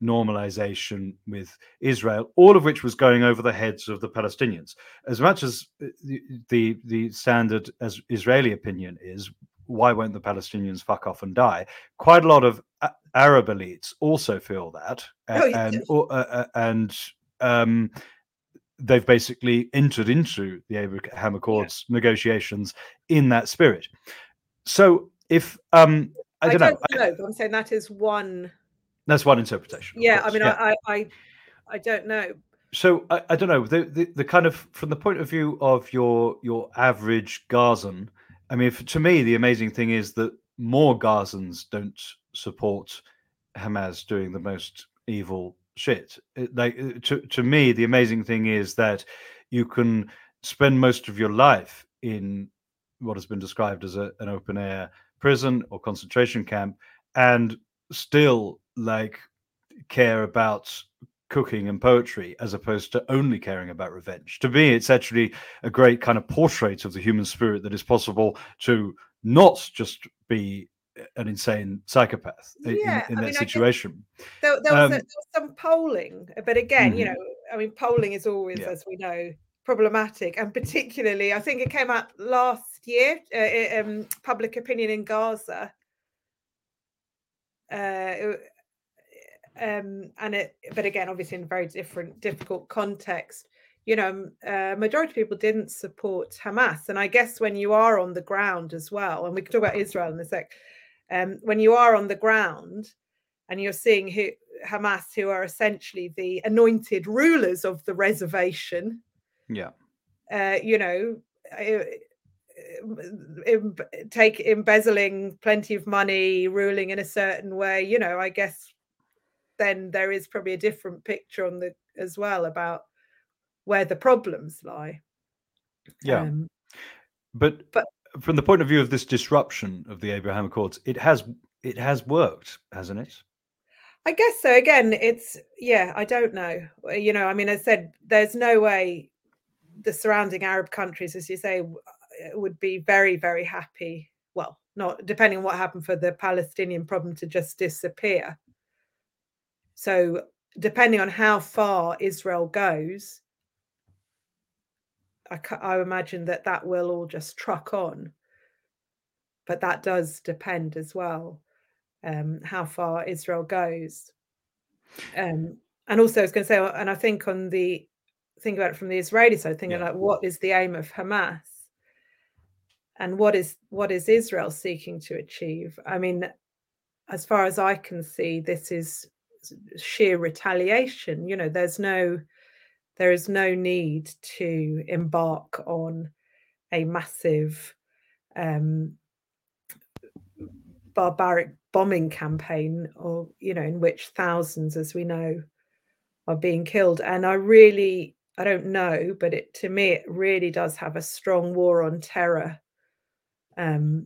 normalization with Israel, all of which was going over the heads of the Palestinians. As much as uh, the the, the standard as Israeli opinion is, why won't the Palestinians fuck off and die? Quite a lot of Arab elites also feel that, Oh, and or- uh, uh, and um, they've basically entered into the Abraham Accords negotiations in that spirit. So if um, I I don't don't know, I, but I'm saying that is one. that's one interpretation. Yeah, I mean, yeah. I, I, I, don't know. so I, I don't know the, the the kind of from the point of view of your your average Gazan. I mean, f to me, the amazing thing is that more Gazans don't support Hamas doing the most evil shit. It, like uh, to to me, the amazing thing is that you can spend most of your life in what has been described as a, an open air prison or concentration camp and still like care about cooking and poetry as opposed to only caring about revenge. To me, it's actually a great kind of portrait of the human spirit that is possible to not just be an insane psychopath i- in, in that mean, situation. There, there, was, Um, a- there was some polling, but again, you Mhm. know, I mean, polling is always, Yeah. as we know, problematic, and particularly, I think it came out last year. Uh, um, public opinion in Gaza. Uh, it- um, and it, but again, obviously, in a very different, difficult context. You know, uh, majority of people didn't support Hamas, and I guess when you are on the ground as well, and we can talk about Israel in a sec. Um, when you are on the ground, and you're seeing who Hamas, who are essentially the anointed rulers of the reservation, Yeah. uh, you know, uh, em- take embezzling plenty of money, ruling in a certain way, you know, I guess then there is probably a different picture on the as well about where the problems lie. Yeah. Um, But, But- from the point of view of this disruption of the Abraham Accords, it has it has worked, hasn't it? I guess so. Again, it's yeah, I don't know. You know, I mean, I said there's no way the surrounding Arab countries, as you say, uh, would be very, very happy. Well, not depending on what happened for the Palestinian problem to just disappear. So, depending on how far Israel goes, I, I imagine that that will all just truck on. But that does depend as well um, how far Israel goes. Um, and also, I was going to say, and I think on the think about it from the Israeli side, thinking Yeah. like, what is the aim of Hamas, and what is what is Israel seeking to achieve? I mean, as far as I can see, this is sheer retaliation. You know, there's no there is no need to embark on a massive um, barbaric bombing campaign or you know in which thousands as we know are being killed and i really i don't know but it to me it really does have a strong war on terror um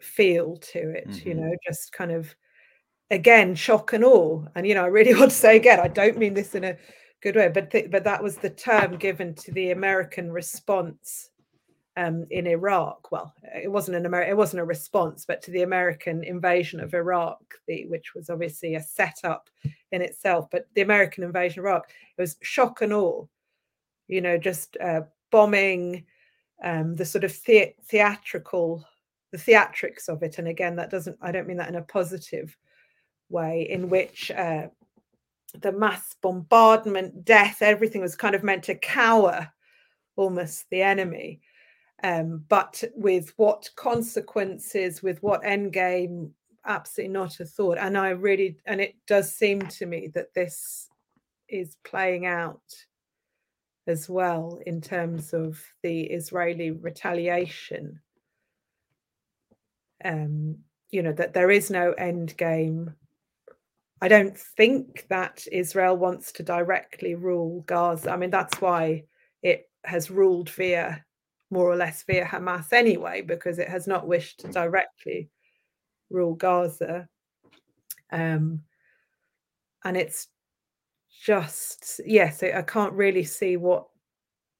feel to it you Mhm. know just kind of again shock and awe and you know i really want to say again i don't mean this in a good way but th- but that was the term given to the american response um, in Iraq. Well, it wasn't an Amer- it wasn't a response, but to the American invasion of Iraq, the, which was obviously a setup in itself. But the American invasion of Iraq, it was shock and awe. You know, just uh, bombing, um, the sort of the- theatrical, the theatrics of it. And again, that doesn't. I don't mean that in a positive way, in which. Uh, the mass bombardment, death, everything was kind of meant to cower almost the enemy um, but with what consequences, with what end game, absolutely not a thought. And I really, and it does seem to me that this is playing out as well in terms of the Israeli retaliation. Um, you know that there is no end game. I don't think that Israel wants to directly rule Gaza. I mean, that's why it has ruled via more or less via Hamas anyway, because it has not wished to directly rule Gaza. Um, and it's just yes, I can't really see what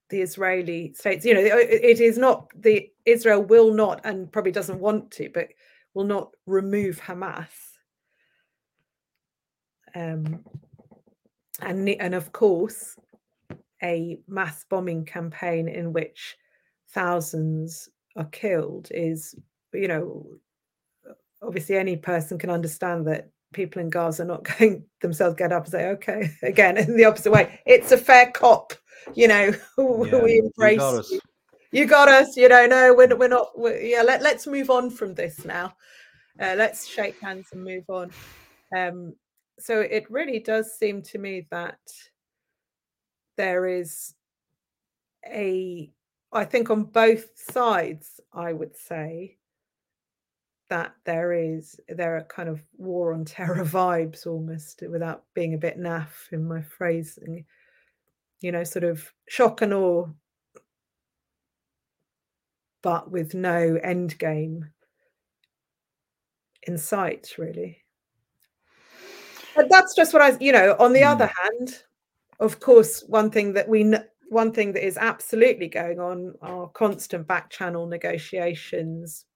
the Israeli states. You know, it is not the Israel will not and probably doesn't want to, but will not remove Hamas. Um, and and of course, a mass bombing campaign in which thousands are killed is, you know, obviously any person can understand that people in Gaza are not going themselves get up and say, okay, again, in the opposite way. It's a fair cop, you know, yeah, we embrace. You got, you. you got, us, you know, no, we're, we're not, we're, yeah, let, let's move on from this now. Uh, let's shake hands and move on. Um, so it really does seem to me that there is a, I think on both sides, I would say, that there is there are kind of war on terror vibes almost without being a bit naff in my phrasing. You know sort of shock and awe but with no end game in sight really but that's just what i you know on the mm. other hand of course one thing that we one thing that is absolutely going on are constant back channel negotiations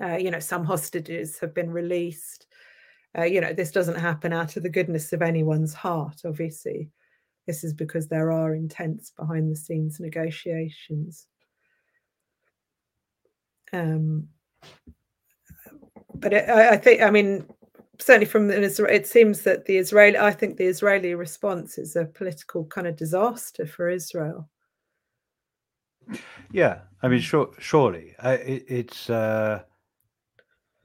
uh, you know, some hostages have been released. Uh, you know, this doesn't happen out of the goodness of anyone's heart, obviously. This is because there are intense behind the scenes negotiations. Um, but it, I, I, think, I mean, certainly from the, it seems that the Israeli, I think the Israeli response is a political kind of disaster for Israel. Yeah, I mean, sure, surely it, it's. Uh,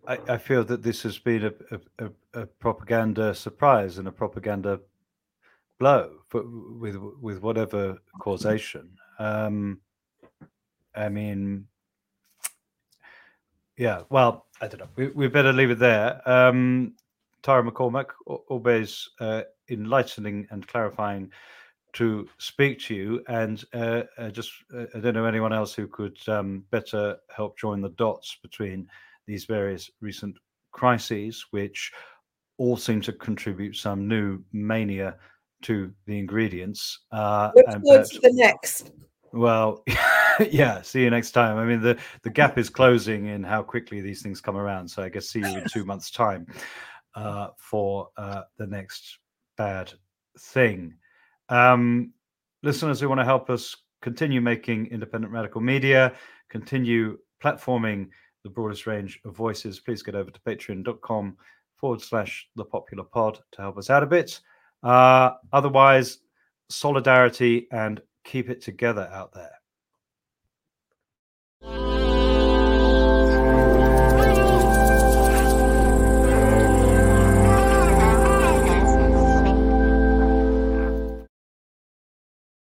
I, I, feel that this has been a, a, a, propaganda surprise and a propaganda blow with with whatever causation. Um, I mean, yeah. Well, I don't know. We, we better leave it there. Um, Tara McCormack, always uh, enlightening and clarifying to speak to you. And uh, uh, just, uh, I don't know anyone else who could um, better help join the dots between these various recent crises, which all seem to contribute some new mania to the ingredients. Uh, perhaps, the next? Well, yeah. See you next time. I mean, the the gap is closing in how quickly these things come around. So I guess see you in two months' time uh, for uh, the next bad thing. Um, listeners who want to help us continue making independent radical media, continue platforming the broadest range of voices, please get over to patreon.com forward slash the popular pod to help us out a bit. Uh, otherwise, solidarity and keep it together out there.